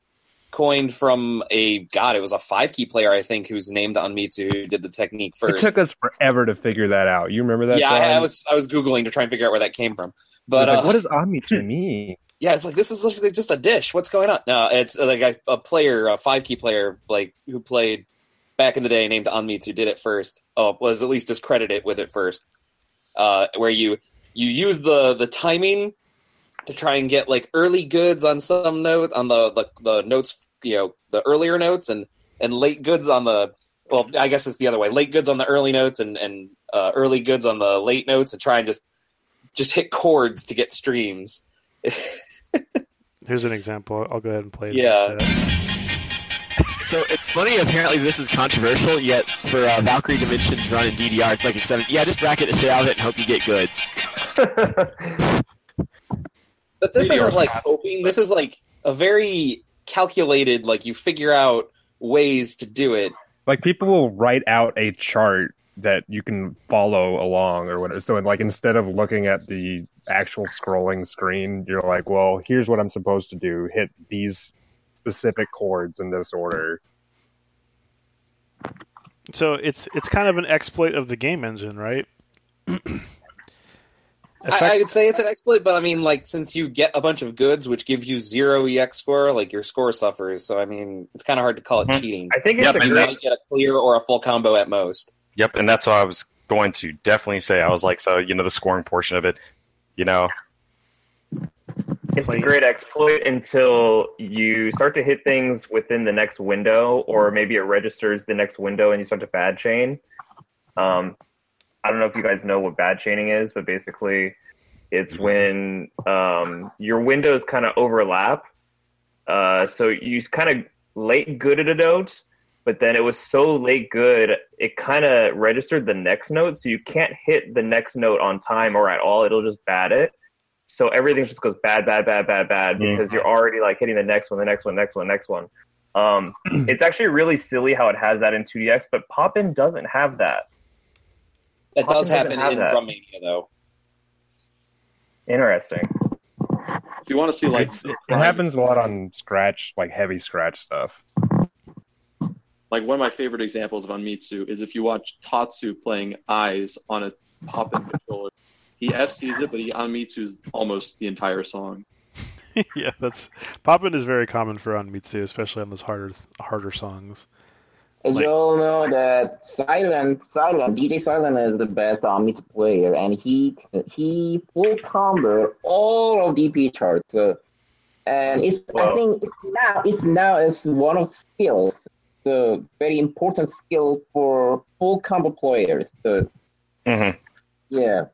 coined from a god. It was a five key player, I think, who's named Anmitsu, who did the technique first. It took us forever to figure that out. You remember that? yeah, I, I was I was googling to try and figure out where that came from. But like, uh, what does Anmitsu [LAUGHS] mean? yeah, it's like this is literally just a dish. What's going on? No, it's uh, like a, a player, a five key player, like who played back in the day, named Anmitsu, did it first. Oh, was at least discredited with it first. Uh, where you you use the the timing to try and get like early goods on some note on the, the the notes, you know, the earlier notes, and and late goods on the well, I guess it's the other way. Late goods on the early notes, and and uh, early goods on the late notes, and try and just just hit chords to get streams. [LAUGHS] Here's an example. I'll go ahead and play. it. Yeah. So it's funny. Apparently, this is controversial. Yet for uh, Valkyrie Dimensions run in DDR, it's like accepted. Yeah, just bracket the shit out of it and hope you get goods. [LAUGHS] But this Maybe isn't like have- hoping. This is like a very calculated. Like you figure out ways to do it. Like people will write out a chart that you can follow along or whatever. So like instead of looking at the actual scrolling screen, you're like, well, here's what I'm supposed to do: hit these specific chords in this order. So it's it's kind of an exploit of the game engine, right? [CLEARS THROAT] I, I would say it's an exploit, but I mean, like since you get a bunch of goods, which give you zero ex score, like your score suffers. So I mean, it's kind of hard to call it Mhm. cheating. I think it's Yep, a You great. might get a clear or a full combo at most. Yep, and that's what I was going to definitely say. I was like, so you know, the scoring portion of it, you know, It's a great exploit until you start to hit things within the next window, or maybe it registers the next window and you start to bad chain. Um, I don't know if you guys know what bad chaining is, but basically, it's when um, your windows kind of overlap. Uh, so you kind of late good at a note, but then it was so late good, it kind of registered the next note, so you can't hit the next note on time or at all. It'll just bad it. So everything just goes bad, bad, bad, bad, bad because you're already like hitting the next one, the next one, next one, next one. Um, [CLEARS THROAT] it's actually really silly how it has that in 2DX, but pop'n doesn't have that. That pop'n does happen in that. Drummania, though. Interesting. Do you want to see like It's- it happens a lot on scratch, like heavy scratch stuff. like one of my favorite examples of Anmitsu is if you watch Tatsu playing Eyes on a pop'n controller. He FCs it, but he Anmitsu's almost the entire song. [LAUGHS] yeah, that's pop'n is very common for Anmitsu, especially on those harder harder songs. As Like- you all know that Silent, Silent, DJ Silent is the best Amit player, and he he full combo all of DP charts. Uh, and it's I think it's now it's now is one of skills, the very important skill for full combo players. So hmm yeah,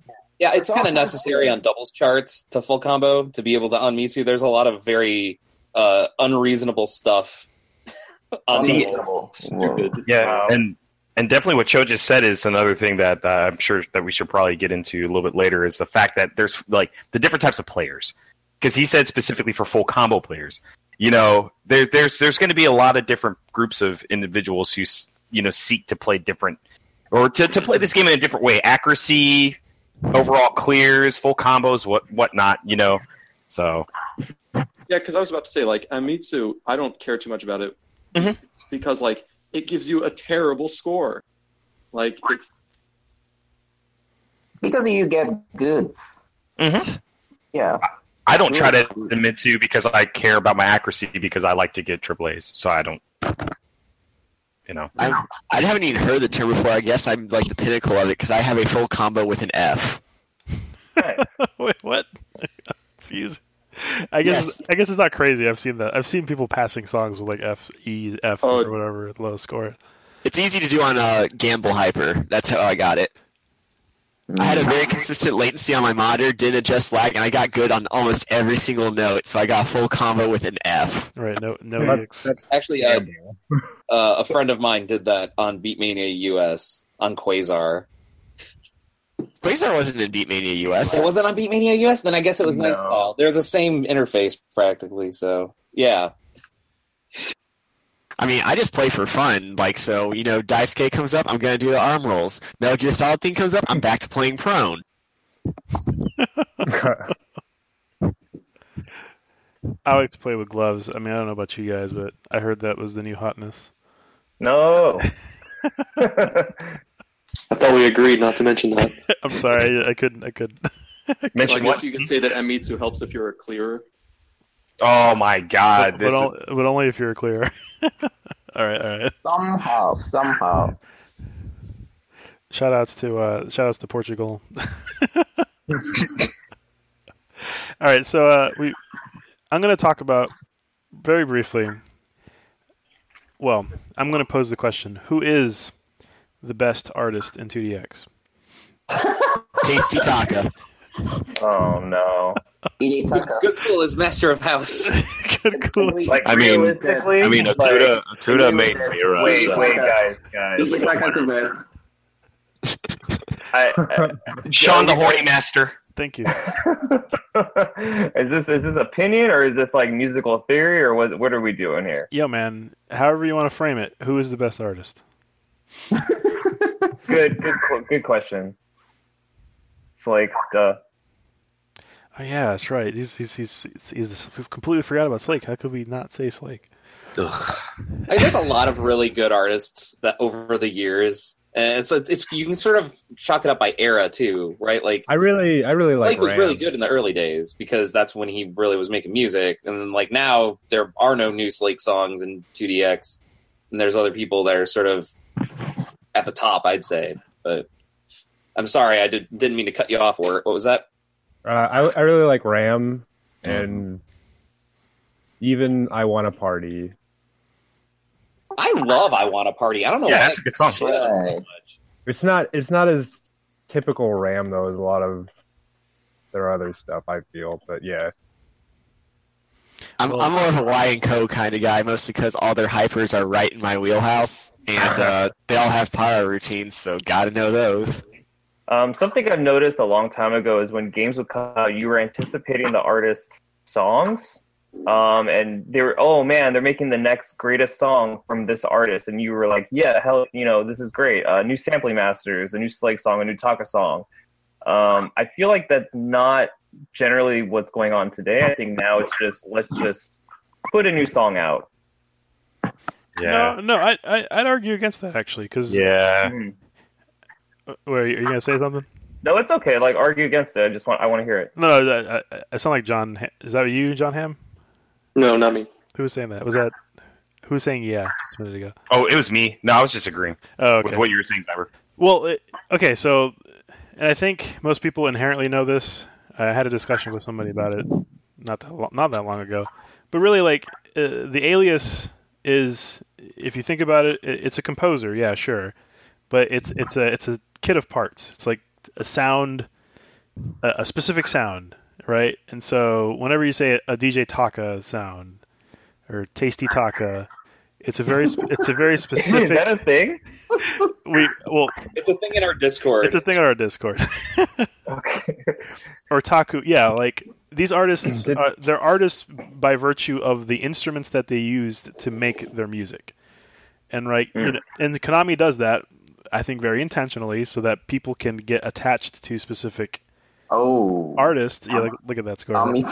Yeah, it's kind of necessary on doubles charts to full combo to be able to unmute you. There's a lot of very uh, unreasonable stuff [LAUGHS] on Stupid. Yeah, Wow. and and definitely what Cho just said is another thing that uh, I'm sure that we should probably get into a little bit later is the fact that there's like the different types of players because he said specifically for full combo players. You know, there, there's there's going to be a lot of different groups of individuals who you know seek to play different or to, to play this game in a different way. Accuracy, overall clears, full combos, what whatnot. You know, so Yeah, because I was about to say like Anmitsu, I don't care too much about it Mhm. because like it gives you a terrible score. Like it's because you get goods. Mm-hmm. Yeah, I don't try to admit to because I care about my accuracy because I like to get triple A's. So I don't, you know. I I haven't even heard the term before. I guess I'm like the pinnacle of it because I have a full combo with an F. [LAUGHS] Wait, what? [LAUGHS] Excuse. I guess Yes. I guess it's not crazy. I've seen that. I've seen people passing songs with like F, E, F, Oh. or whatever low score. It's easy to do on uh, Gambol Hyper. That's how I got it. I had a very consistent latency on my monitor, didn't adjust lag, and I got good on almost every single note. So I got a full combo with an F. Right? No, no That's- that's Actually, uh, uh, a friend of mine did that on Beatmania US on Quasar. Quasar wasn't in Beatmania US. It wasn't on Beatmania US? Then I guess it was No. Night Style. They're the same interface practically. So yeah, I mean, I just play for fun. Like, so, you know, Daisuke comes up, I'm going to do the arm rolls. Metal Gear Solid thing comes up, I'm back to playing prone. [LAUGHS] I like to play with gloves. I mean, I don't know about you guys, but I heard that was the new hotness. No. [LAUGHS] I thought we agreed not to mention that. [LAUGHS] I'm sorry, I, I couldn't. I couldn't. [LAUGHS] So I Mention guess what? you can say that Anmitsu helps if you're a clearer. Oh my God! but, This but, is- but only if you're clear. [LAUGHS] all right, all right. somehow, somehow. Shout outs to uh, shout outs to Portugal. All right, so uh, we I'm going to talk about very briefly. Well, I'm going to pose the question: Who is the best artist in 2DX? [LAUGHS] Tasty Taka. Oh no. DJ Taka. Good Cool is Master of House. [LAUGHS] Good, cool. Like I mean- realistically, I mean, like, Akuda, Akuda made Mira. wait, so- wait, guys, guys. Just like Taka's the best. I, I, [LAUGHS] Sean the Horny Master. Thank you. is this is this opinion or is this like musical theory or what? What are we doing here? Yo, man. However you want to frame it, who is the best artist? [LAUGHS] Good, good, good question. It's like, duh. Oh yeah, that's right. He's he's he's, he's we've completely forgot about Slake. How could we not say Slake? I mean, there's a lot of really good artists that over the years, and it's it's you can sort of chalk it up by era too, right? Like I really, I really like Blake was really good in the early days because that's when he really was making music, and then like now there are no new Slake songs in 2DX, and there's other people that are sort of at the top, I'd say. But I'm sorry, I did, didn't mean to cut you off. Or what was that? Uh, I, I really like Ram, and even I Want a Party. I love "I Want a Party." I don't know Yeah, why that's a good song. I shit on it so much. It's not it's not as typical Ram though as a lot of their other stuff. I feel, but yeah, I'm, I'm more of a and Co kind of guy, mostly because all their hypers are right in my wheelhouse, and uh, they all have power routines, so gotta know those. Um, something I've noticed a long time ago is when games would come out, you were anticipating the artist's songs, um, and they were, oh man, they're making the next greatest song from this artist, and you were like, yeah, hell, you know, this is great. Uh, new sampling masters, a new Slake song, a new Taka song. Um, I feel like that's not generally what's going on today. I think now it's just let's just put a new song out. No, no, I, I I'd argue against that actually because Yeah. Mhm. wait, are you gonna say something? No, it's okay. Like argue against it. I just want I want to hear it. No, no, I, I, I sound like John. Is that you, John Ham? No, not me. Who was saying that? Was that who was saying yeah just a minute ago? Oh, it was me. No, I was just agreeing Oh, okay. with what you were saying, Cyber. Well, it, okay, so, and I think most people inherently know this. I had a discussion with somebody about it not that lo- not that long ago, but really, like uh, the alias is, if you think about it, it, it's a composer, yeah, sure, but it's it's a it's a kit of parts. It's like a sound, a, a specific sound, right? And so whenever you say a DJ Taka sound or Tasty Taka, it's a very sp- it's a very [LAUGHS] specific. is specific. that a thing? we well, It's a thing in our Discord. it's a thing on our Discord. [LAUGHS] Okay. or taku yeah like these artists Did- uh, they're artists by virtue of the instruments that they used to make their music and right Mm. you know, and konami does that i think very intentionally so that people can get attached to specific Oh, artists yeah look, look at that score Tommy.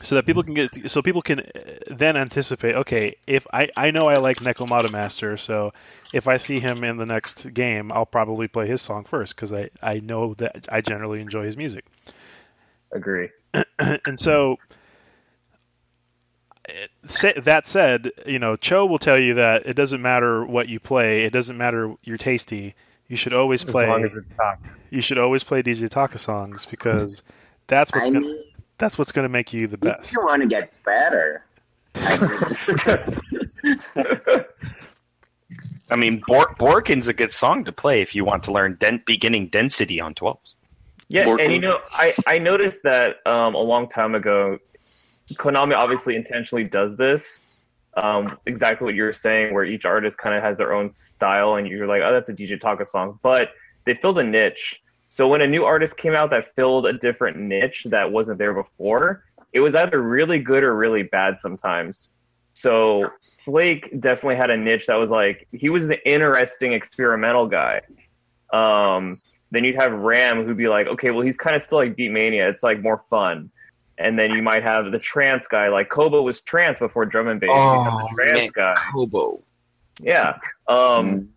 So that people can get so people can uh, then anticipate okay if i i know i like nekomata master so if i see him in the next game i'll probably play his song first because i i know that i generally enjoy his music Agree. [CLEARS THROAT] and so that said you know cho will tell you that it doesn't matter what you play it doesn't matter you're tasty you should always as play long as it's top. you should always play dj taka songs because that's what's I gonna, mean, that's what's going to make you the best you want to get better, I [LAUGHS] [LAUGHS] mean, Bor- Borkin's a good song to play if you want to learn den- beginning density on 12s. Yeah, Working. and you know, I, I noticed that um, a long time ago, Konami obviously intentionally does this. Um, exactly what you were saying, where each artist kind of has their own style, and you're like, oh, that's a DJ Taka song. But they filled a niche. So when a new artist came out that filled a different niche that wasn't there before, it was either really good or really bad sometimes. So Flake definitely had a niche that was like he was the interesting experimental guy. Um, then you'd have Ram who'd be like, okay, well he's kind of still like Beat Mania. It's like more fun. And then you might have the trance guy, like Kobo was trance before drum and bass. Oh, the trance man. guy. Kobo. Yeah. Um,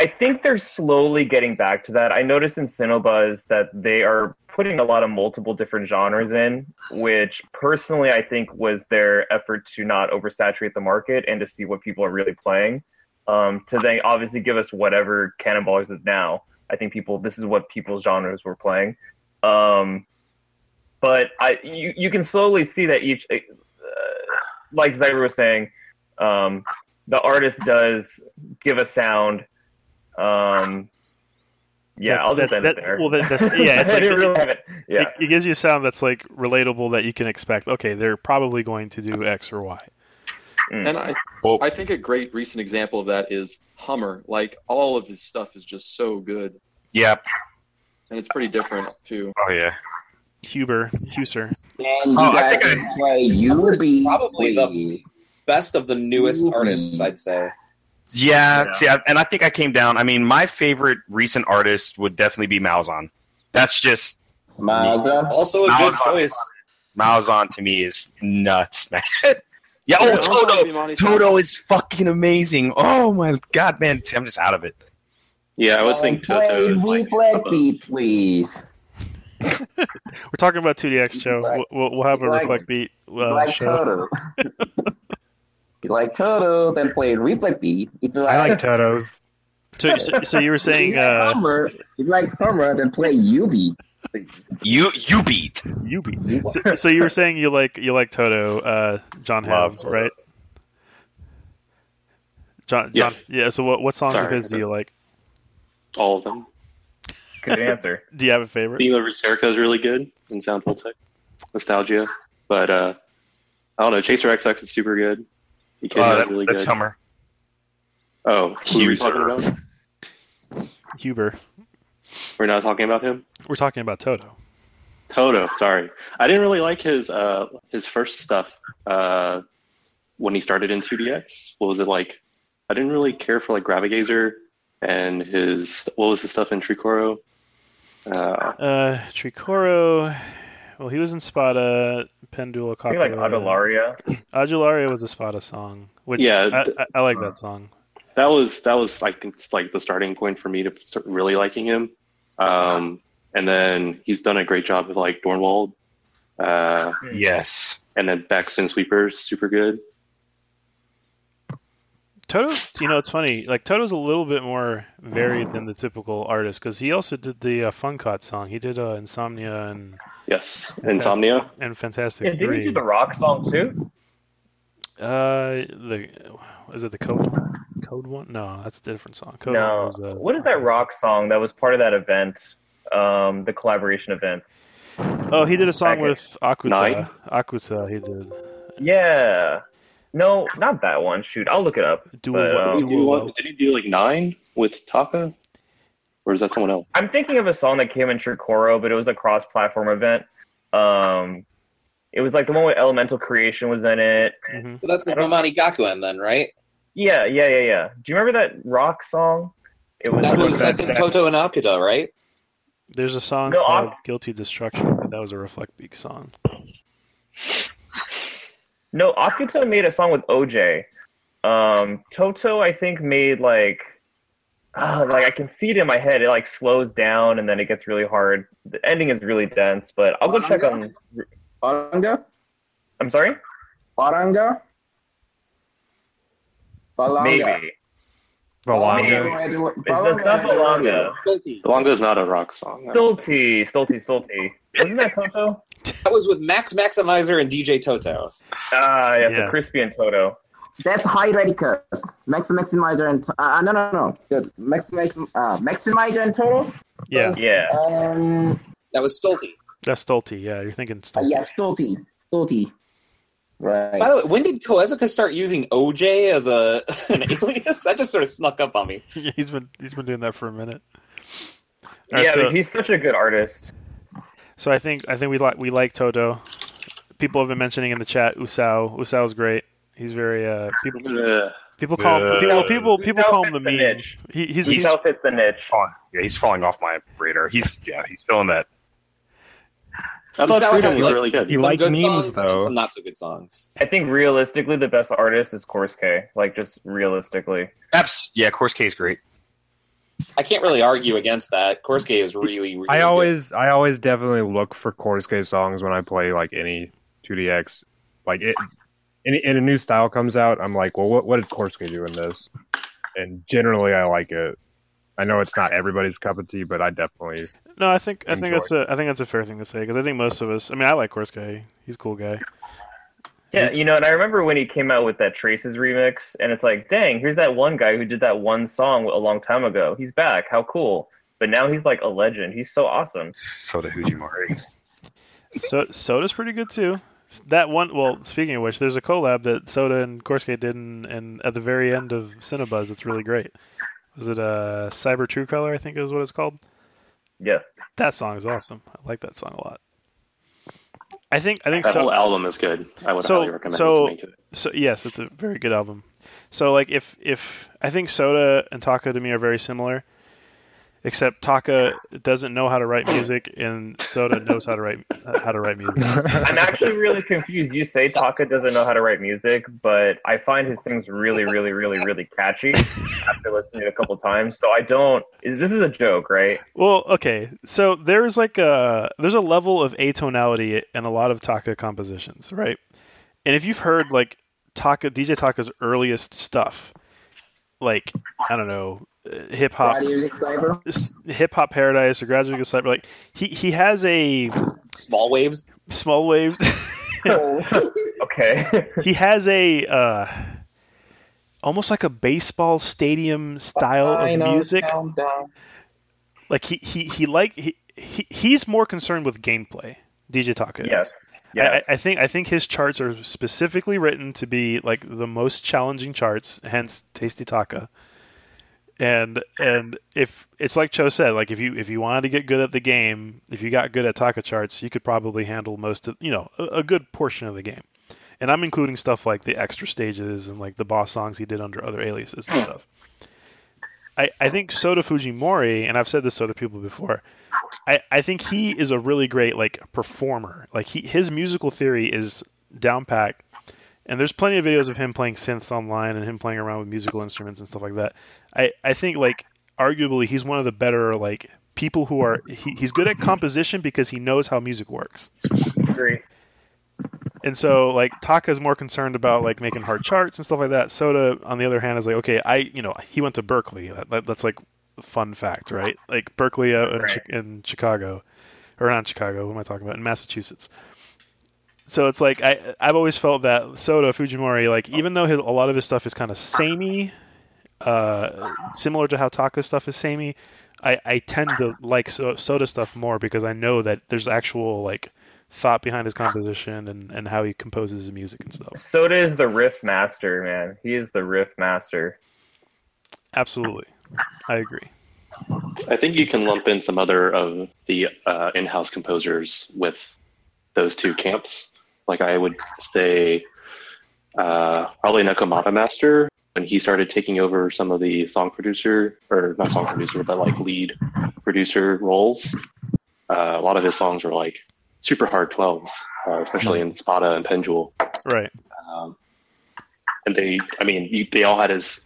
I think they're slowly getting back to that. I noticed in Sinobuz that they are putting a lot of multiple different genres in, which personally I think was their effort to not oversaturate the market and to see what people are really playing. Um, to then obviously give us whatever Cannonballers is now. I think people this is what people's genres were playing. Um, but I you, you can slowly see that each uh, like Cyber was saying, um, the artist does give a sound. Um, yeah, That's- I'll just that- end it that- there. well, that- that's- [LAUGHS] yeah, it's like- didn't really it. Yeah, It, it gives you a sound that's like relatable that you can expect. Okay, they're probably going to do X or Y. And I, Well- I think a great recent example of that is Hummer. Like all of his stuff is just so good, Yeah. and it's pretty different too. Oh, yeah. Huber, Huser. and you Oh, I guys think I- can play Hummer's UB. probably the- Best of the newest Ooh. artists, I'd say. Yeah, Yeah. see, I, and I think I came down. I mean, my favorite recent artist would definitely be Malzahn. That's just Mazda. Also a Now good it's on- choice. Malzahn to me is nuts, [LAUGHS] man. yeah. Oh, Toto. Toto is fucking amazing. Oh my god, man, I'm just out of it. Yeah, I would think And play Toto is like replay above- beat, please. [LAUGHS] We're talking about 2DX, Joe. Like- we'll, we'll have a like- reflect beat You uh, like. Toto. [LAUGHS] you like Toto, then play replay beat. If you I like, like Totos. So, so, so you were saying if you like uh, Hummer, if you like Hummer, then play UB. please. You you beat. you beat. So, so you were saying you like you like Toto, uh, John Ham, Love right? John, John Yes. yeah. So what what songs of his do you like? All of them. Good answer. [LAUGHS] Do you have a favorite? Theme of Riserica is really good in Sound Tech. Nostalgia. But uh, I don't know. Chaser XX is super good. Echidna Uh, is that- really that's good. Hummer. Oh, who are we talking about? Huber. We're not talking about him. We're talking about Toto. Toto, sorry. I didn't really like his uh his first stuff uh when he started in 2DX. What was it like? I didn't really care for like Gravigazer and his what was the stuff in Tricoro? Uh Uh, Tricoro. Well, he was in Spada, Pendual, I think like Adelaria. Adularia was a Spada song, which Yeah, I, th- I, I like that song. that was that was I think like the starting point for me to start really liking him. Um and then he's done a great job with like Dornwald. Uh Yes. and then Backspin Sweepers, super good. Toto, you know, it's funny. Like Toto's a little bit more varied than the typical artist because he also did the uh, Funkot song. He did uh, Insomnia and Yes. Insomnia. and Fantastic Yeah, did he do the rock song too? Uh, the is it the code code one? No, that's a different song. Code No. was, uh, What is that rock song that was part of that event? Um, the collaboration event. Oh, he did a song Back with Akuta. Nine? Akuta, he did. Yeah. No, not that one. Shoot, I'll look it up. Do But, what- um, Did he, do one- did he do like nine with Taka? Or is that someone else? I'm thinking of a song that came in Tricoro, but it was a cross-platform event. Um, it was like the one with Elemental Creation was in it. hmm So that's the Bemani Gakuen then, right? Yeah, yeah, yeah, yeah. Do you remember that rock song? It was That was I think Toto and Akuta, right? There's a song No, called Ak- "Guilty Destruction." but That was a Reflec Beat song. No, Akuta made a song with OJ. Um, Toto, I think, made like, ah, like I can see it in my head. It like slows down and then it gets really hard. The ending is really dense, but I'll go check on. Balanga? I'm sorry. Balanga. Maybe. Valanga. Maybe. It's, it's not Balanga. Stolty. Is not a rock song. Stolty, Stolty, Stolty. Wasn't that Toto? That was with Max Maximizer and DJ Toto. Ah, yeah, Yeah. so Crispy and Toto. That's High Radicus. Max Maximizer and uh, no no no. The Maximizer uh, Maximizer and Toto. Yeah, Yeah. Um That was Stolty. that's Stolty. Yeah, you're thinking uh, Stolty. yeah, Stolty. Stolty. Right. By the way, when did Koezuka start using OJ as a [LAUGHS] an alias? That just sort of snuck up on me. [LAUGHS] he's been he's been doing that for a minute. All right, Yeah, so, but he's such a good artist. so I think I think we like we like Toto. People have been mentioning in the chat Usao. Usao's great. He's very uh people Uh, people call him, people people people call him the fits the meme. niche. He, he's, He he's self fits the niche. Falling- Yeah, he's falling off my radar. He's yeah, he's filling that. I thought Freedom was like- really good. You Some like good memes songs though. some not so good songs. I think realistically, the best artist is kors k. Like just realistically. Apps, yeah, kors k is great. I can't really argue against that. kors k is really, really I good. always I always definitely look for kors k songs when I play like any 2DX. Like it, any and a new style comes out, I'm like, well, what what did kors k do in this? And generally, I like it. I know it's not everybody's cup of tea, but I definitely no. I think I think Enjoy. that's a I think that's a fair thing to say because I think most of us. I mean, I like kors k. He's a cool guy. Yeah, you know, and I remember when he came out with that Traces remix, and it's like, dang, here's that one guy who did that one song a long time ago. He's back. How cool! But now he's like a legend. He's so awesome. Sota Fujimori. So Sota's pretty good too. That one. Well, speaking of which, there's a collab that Sota and kors k did, in, in at the very end of Sinobuz. it's really great. Was it uh, Cyber True Color? I think is what it's called. Yeah. That song is awesome. I like that song a lot. I think I think That so, whole album is good. I would So- highly recommend so- listening to it. so yes, it's a very good album. So like if if I think Sota and Taka to me are very similar, except Taka doesn't know how to write music and Sota knows how to write how to write music. [LAUGHS] I'm actually really confused. You say Taka doesn't know how to write music, but I find his things really, really, really, really catchy after listening a couple times. So I don't. This is a joke, right? Well, okay. So there's like a there's a level of atonality in a lot of Taka compositions, right? And if you've heard like Taka DJ Taka's earliest stuff, like I don't know, hip hop Radio Music Cyber. hip hop paradise or graduate cyber like he he has a Small waves. small waves [LAUGHS] [LAUGHS] Okay. he has a uh almost like a baseball stadium style of Final music. countdown. Like he he he like he, he he's more concerned with gameplay. DJ Taka. Yes. Yes. I, I think I think his charts are specifically written to be like the most challenging charts, hence Tasty Taka. And and if it's like Cho said, like if you if you wanted to get good at the game, if you got good at Taka charts, you could probably handle most of you know a, a good portion of the game. And I'm including stuff like the extra stages and like the boss songs he did under other aliases and stuff. I, I think Sota Fujimori, and I've said this to other people before, I, I think he is a really great like performer. Like he his musical theory is down packed, and there's plenty of videos of him playing synths online and him playing around with musical instruments and stuff like that. I, I think like arguably he's one of the better like people who are he, he's good at composition because he knows how music works. agree. And so like Taka's more concerned about like making hard charts and stuff like that. Sota on the other hand is like okay, I you know, he went to Berklee. That, that, that's like fun fact, right? Like Berklee uh, in, Right. Chi- in Chicago or not Chicago, what am I talking about? In Massachusetts. So it's like I I've always felt that Sota Fujimori like even though his, a lot of his stuff is kind of samey uh, similar to how Taka's stuff is samey, I, I tend to like so, Sota stuff more because I know that there's actual like thought behind his composition and, and how he composes his music and stuff. Sota is the riff master, man. He is the riff master. Absolutely, I agree. I think you can lump in some other of the uh, in-house composers with those two camps. Like I would say, uh, probably Nekomata Master when he started taking over some of the song producer or not song producer, but like lead producer roles. Uh, a lot of his songs were like super hard twelves, uh, especially in Spada and Pendual. Right. Um, and they, I mean, they all had his,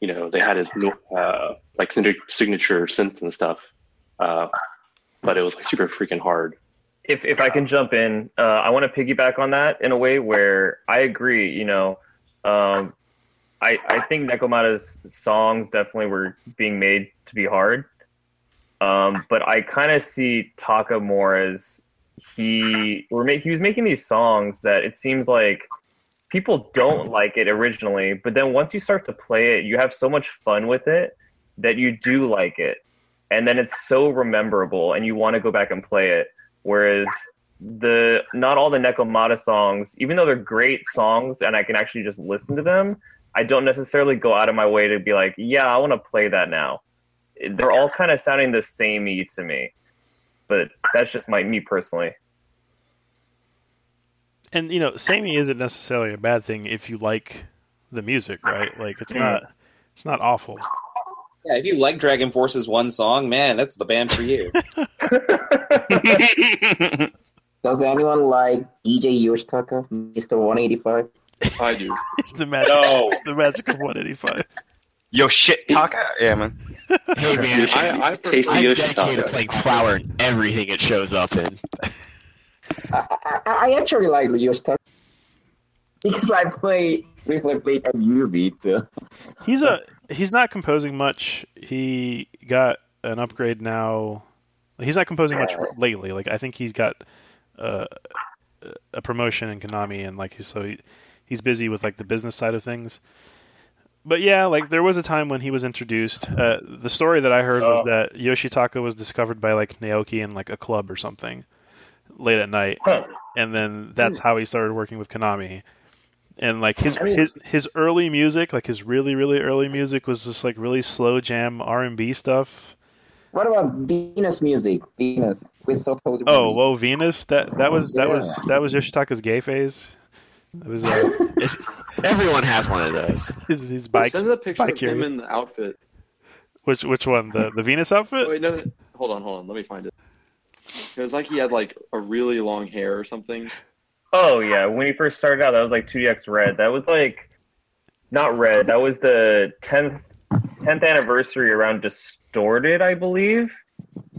you know, they had his uh, like signature signature synths and stuff, uh, but it was like super freaking hard. if if I can jump in, uh, I want to piggyback on that in a way where I agree. You know, um, I I think Nekomata's songs definitely were being made to be hard, um, but I kind of see Taka more as he were make, he was making these songs that it seems like people don't like it originally, but then once you start to play it, you have so much fun with it that you do like it, and then it's so rememberable, and you want to go back and play it. Whereas the not all the Nekomata songs, even though they're great songs and I can actually just listen to them, I don't necessarily go out of my way to be like, yeah, I want to play that now. They're all kind of sounding the samey to me, but that's just my me personally. And you know, samey isn't necessarily a bad thing if you like the music, right? Like it's not it's not awful. Yeah, if you like DragonForce's one song, man, that's the band for you. [LAUGHS] [LAUGHS] Does anyone like DJ Yoshitaka, Mr. 185? I do. [LAUGHS] It's the magic No. the magic of 185. Yo, shit, Taka. Yeah, man. Hey man, I, I Tasty I'm Yoshitaka. dedicated to playing flower in everything it shows up in. I, I, I actually like Yoshitaka because I play briefly played on UV too. He's a he's not composing much. He got an upgrade now. He's not composing much lately. Like I think he's got uh, a promotion in Konami, and like he's so he, he's busy with like the business side of things. But yeah, like there was a time when he was introduced. Uh, the story that I heard was Oh. that Yoshitaka was discovered by like Naoki in like a club or something late at night, Huh. and then that's how he started working with Konami. And like his I mean- his his early music, like his really really early music, was just like really slow jam R and B stuff. What about Venus music? Venus with Soto's Oh, whoa, Venus! That that was that Yeah. was that was Yoshitaka's gay phase. It was uh, [LAUGHS] everyone has one of those. his, his bike. Send the picture bike of him in the outfit. Which which one? The the Venus outfit? Wait, no, no, hold on, hold on. Let me find it. It was like he had like a really long hair or something. Oh yeah, when he first started out, that was like 2DX Red. That was like not Red. That was the 10th 10th anniversary around Distorted, I believe.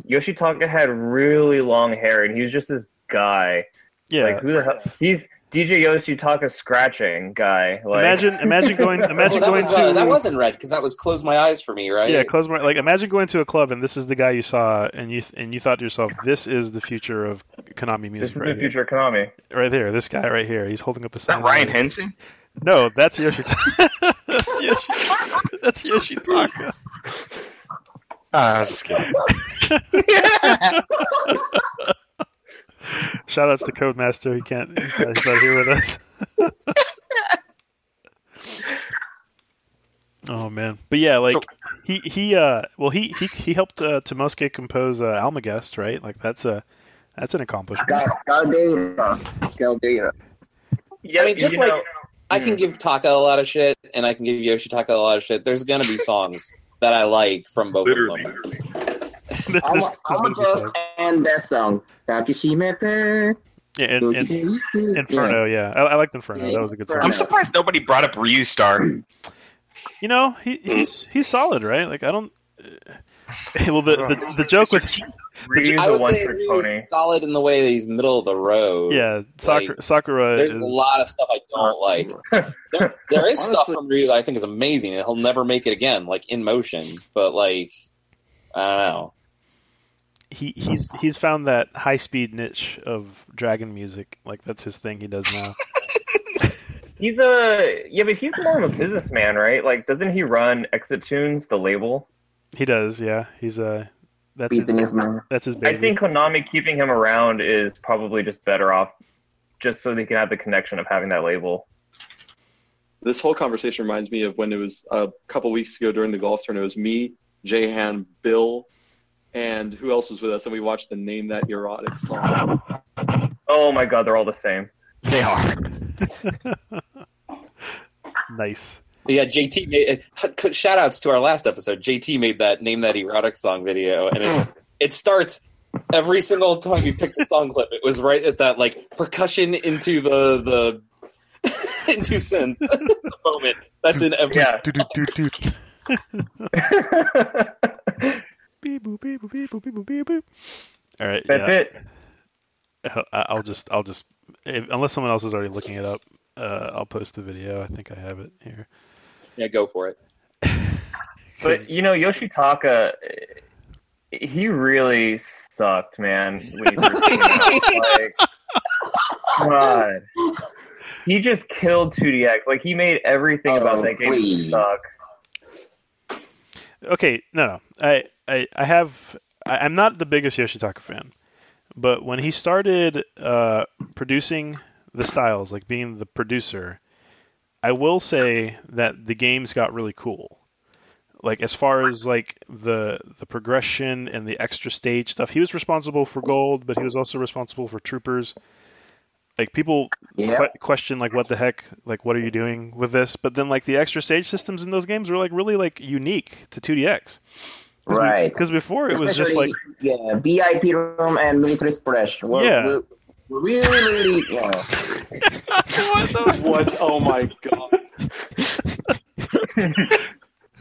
Yoshitaka had really long hair, and he was just this guy. Yeah. Like who the hell? He's DJ Yoshitaka scratching guy. Like imagine imagine going Oh, [LAUGHS] imagine that, going was, to uh, that wasn't red because that was close my eyes for me, right? yeah close my like imagine going to a club and this is the guy you saw and you and you thought to yourself this is the future of Konami music. this music is right the future of Konami. here right there this guy right here he's holding up the Is that sign Ryan Henson? no that's Yoshitaka [LAUGHS] That's Yoshi. That's Yoshitaka. Ah, I was just kidding. [LAUGHS] [LAUGHS] Shout outs to Codemaster. He can't. He's not, here with us. [LAUGHS] oh man, but yeah, like So- he he uh well he he he helped uh, Tomosuke compose uh, Almagest, right? Like that's a that's an accomplishment. Cal- Caldera. Caldera. Yeah, I mean, just like know, I can give Taka a lot of shit, and I can give Yoshitaka a lot of shit. There's gonna be songs that I like from both Literally. of them. I'm, This is I'm gonna just fun. end that song. Takishimete. yeah, and, and Inferno, yeah, I, I liked Inferno. That was a good song. I'm surprised nobody brought up Ryu Star. You know, he, he's he's solid, right? Like I don't. Eh. [LAUGHS] Well, the the, the joke with Ryu's I a would one say Ryu's solid in the way that he's middle of the road. yeah, Sakura, Like, Sakura There's is a lot of stuff I don't like. There, there is stuff from Ryu that I think is amazing, and he'll never make it again, like in motion. But like, I don't know. he he's he's found that high speed niche of dragon music. Like that's his thing. He does now. [LAUGHS] He's a yeah, but he's more of a businessman, right? Like, doesn't he run Exit Tunes, the label? He does. Yeah, he's a that's his, Businessman. that's his I think Konami keeping him around is probably just better off, just so they can have the connection of having that label. This whole conversation reminds me of when it was a couple weeks ago during the golf tournament. It was me, Jahan, Bill, and who else was with us? And we watched the Name That Erotic song. Oh my god, they're all the same. They are. [LAUGHS] nice. Yeah, JT made uh, shout outs to our last episode. JT made that name that erotic song video, and it's, [LAUGHS] it starts every single time you pick the song clip. It was right at that like percussion into the the [LAUGHS] into synth moment. That's in every. Yeah. Beep boop beep boop beep boop beep boop beep boop. All right. That's yeah. it. I- I'll just I'll just if, unless someone else is already looking it up, uh, I'll post the video. I think I have it here. Yeah, go for it. [LAUGHS] But you know, Yoshitaka, he really sucked, man. When he first. [LAUGHS] Like, God, he just killed 2DX. Like he made everything about Oh, that game please. suck. Okay, no, no. I, I, I have. I, I'm not the biggest Yoshitaka fan, but when he started uh, producing the styles, like being the producer, I will say that the games got really cool. Like as far as like the the progression and the extra stage stuff, he was responsible for gold, but he was also responsible for troopers. Like people Yeah. que- question like what the heck like what are you doing with this but then like the extra stage systems in those games were like really like unique to 2dx Right. because before it was just like yeah, VIP room and military splash. Were, Yeah. were, were really, really, yeah. [LAUGHS] [LAUGHS] what? Oh my god!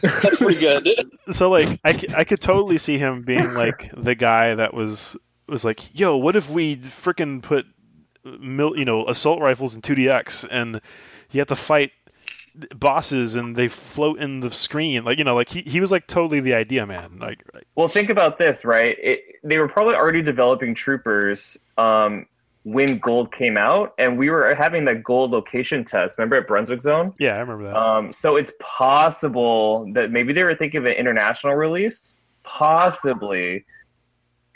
That's pretty good. so like I, I could totally see him being like the guy that was was like yo what if we freaking put mil, you know assault rifles and 2dx and you have to fight bosses and they float in the screen like you know like he, he was like totally the idea man like Well, think about this, right? It, they were probably already developing troopers um, when Gold came out, and we were having that Gold location test. Remember at Brunswick Zone? yeah i remember that Um, so it's possible that maybe they were thinking of an international release, possibly.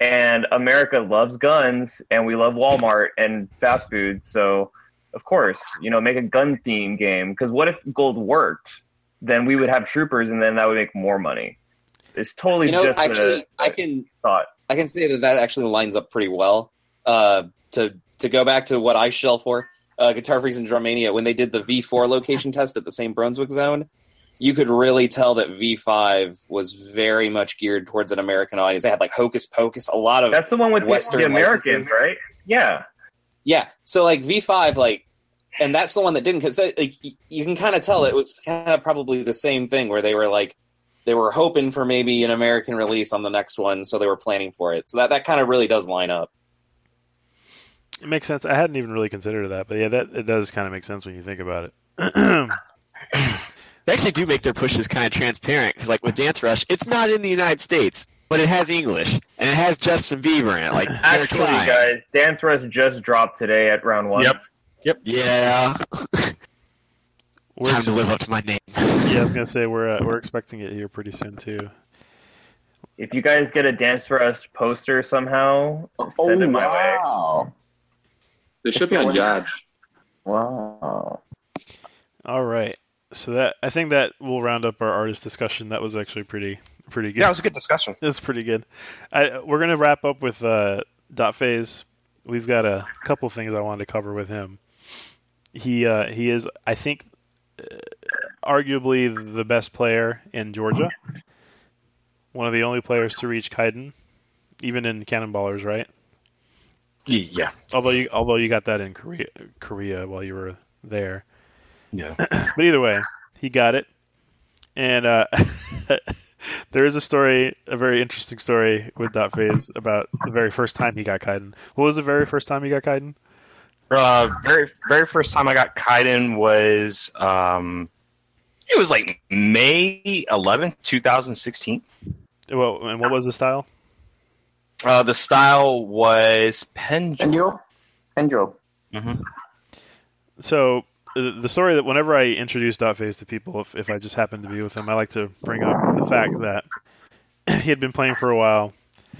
And America loves guns, and we love Walmart and fast food. So, of course, you know, make a gun theme game. Because what if Gold worked? Then we would have troopers, and then that would make more money. It's totally You know, just actually, a I can thought. I can say that that actually lines up pretty well. Uh, to to go back to what I shell for, uh, Guitar Freaks and Drummania, when they did the V4 location test at the same Brunswick zone, you could really tell that V5 was very much geared towards an American audience. They had like Hocus Pocus, a lot of That's the one with the- Western the Americans, licenses. right? Yeah. Yeah. So like V5, like, and that's the one that didn't. Because like, you can kind of tell it was kind of probably the same thing where they were like, they were hoping for maybe an American release on the next one, so they were planning for it. So that that kind of really does line up. It makes sense. I hadn't even really considered that, but yeah, that it does kind of make sense when you think about it. [CLEARS THROAT] They actually do make their pushes kind of transparent because, like with Dance Rush, it's not in the United States, but it has English and it has Justin Bieber in it. Like [LAUGHS] they're Actually, trying. guys, Dance Rush just dropped today at round one. Yep. Yep. Yeah. We're, Time to live up to my name. yeah, I'm gonna say we're uh, we're expecting it here pretty soon too. If you guys get a Dance Rush poster somehow, Oh send it my way. wow! They should be on Yadge. Wow. All right. So that I think that will round up our artist discussion. That was actually pretty pretty good. Yeah, it was a good discussion. It's pretty good. I, we're gonna wrap up with uh, Dot Phase. We've got a couple things I wanted to cover with him. He uh, he is, I think, uh, arguably the best player in Georgia. One of the only players to reach Kaiden, even in Cannonballers, right? Yeah, Although you although you got that in Korea Korea while you were there. Yeah. [CLEARS THROAT] But either way, he got it. And uh, [LAUGHS] there is a story, a very interesting story with Dot Phase about the very first time he got Kaiden. What was the very first time he got Kaiden? Uh, very very first time I got Kaiden was um, it was like May eleventh, 2016. Well, and what was the style? Uh, the style was pendulum. Pendro? Pendro. hmm So the story that whenever I introduce Dot Phase to people, if, if I just happen to be with him, I like to bring up the fact that [CLEARS THROAT] he had been playing for a while,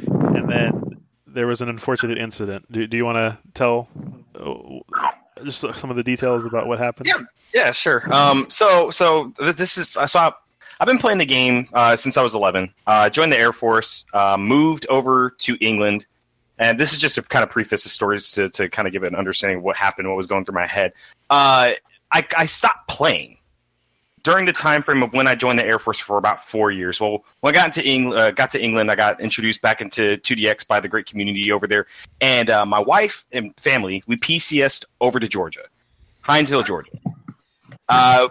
and then there was an unfortunate incident. Do, do you want to tell uh, just some of the details about what happened? Yeah, yeah, sure. Um, so so this is I saw. I've been playing the game uh, since I was 11. Uh, joined the Air Force, uh, moved over to England, and this is just a kind of preface the stories to, to kind of give an understanding of what happened, what was going through my head. Uh, I, I stopped playing during the time frame of when I joined the Air Force for about four years. Well, when I got into England, uh, got to England, I got introduced back into 2DX by the great community over there, and uh, my wife and family we PCSed over to Georgia, Hinesville, Georgia. Uh,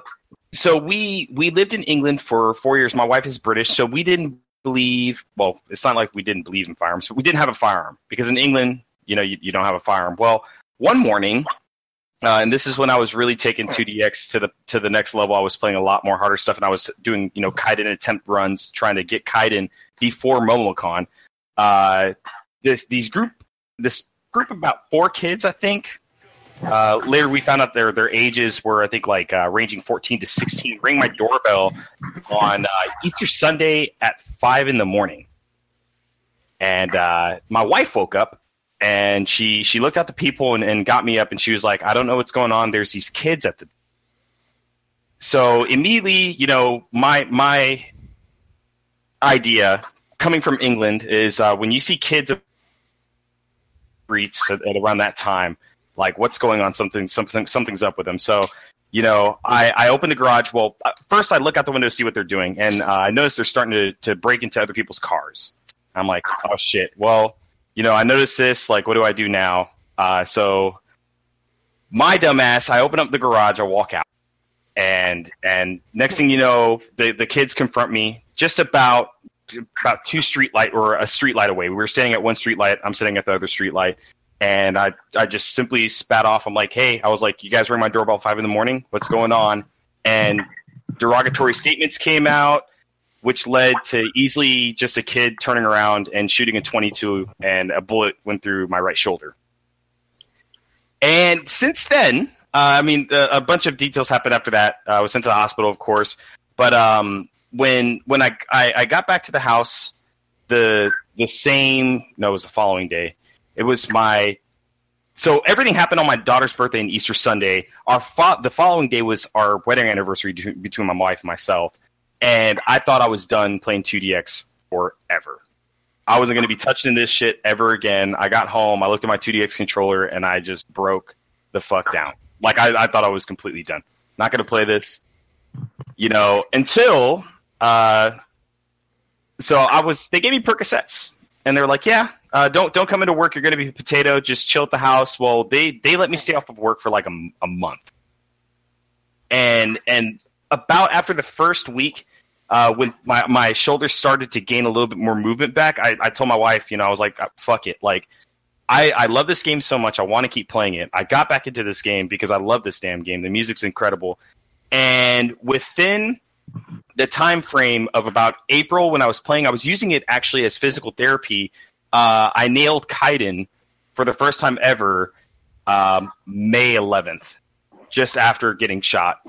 so we we lived in England for four years. My wife is British, so we didn't believe. Well, it's not like we didn't believe in firearms, but we didn't have a firearm because in England, you know, you, you don't have a firearm. Well, one morning, uh, and this is when I was really taking 2DX to the to the next level. I was playing a lot more harder stuff, and I was doing you know Kaiden attempt runs, trying to get Kaiden before MomoCon. Uh, this these group this group about four kids, I think. Uh, later, we found out their their ages were I think like uh, ranging 14 to 16. Ring my doorbell on uh, Easter Sunday at five in the morning, and uh, my wife woke up and she she looked at the people and, and got me up and she was like, I don't know what's going on. There's these kids at the so immediately, you know, my my idea coming from England is uh, when you see kids at streets at, around that time, like what's going on? Something something something's up with them. So you know, I, I open the garage. Well, uh, first I look out the window to see what they're doing, and uh, I notice they're starting to, to break into other people's cars. I'm like, oh shit. Well, you know, I noticed this. Like, what do I do now? Uh, so, my dumbass, I open up the garage, I walk out, and and next thing you know, the the kids confront me just about about two street light or a street light away. We were standing at one street light. I'm sitting at the other street light, and I I just simply spat off. I'm like, hey, I was like, you guys ring my doorbell five in the morning. What's going on? And derogatory statements came out which led to easily just a kid turning around and shooting a 22, and a bullet went through my right shoulder. And since then, uh, I mean, a, a bunch of details happened after that. Uh, I was sent to the hospital, of course, but um, when when I, I I got back to the house, the the same no, it was the following day. It was my so everything happened on my daughter's birthday and Easter Sunday. Our the following day was our wedding anniversary between my wife and myself and I thought I was done playing 2DX forever. I wasn't going to be touching this shit ever again. I got home, I looked at my 2DX controller, and I just broke the fuck down. Like I, I thought I was completely done. Not going to play this, you know, until uh, so I was. They gave me Percocets, and they're like, "Yeah, uh, don't don't come into work. You're going to be a potato. Just chill at the house." Well, they they let me stay off of work for like a, a month, and and about after the first week, uh, when my, my shoulders started to gain a little bit more movement back, I, I told my wife, you know, I was like, fuck it. Like, I, I love this game so much. I want to keep playing it. I got back into this game because I love this damn game. The music's incredible. And within the time frame of about April when I was playing, I was using it actually as physical therapy. Uh, I nailed Kaiden for the first time ever um, May 11th just after getting shot.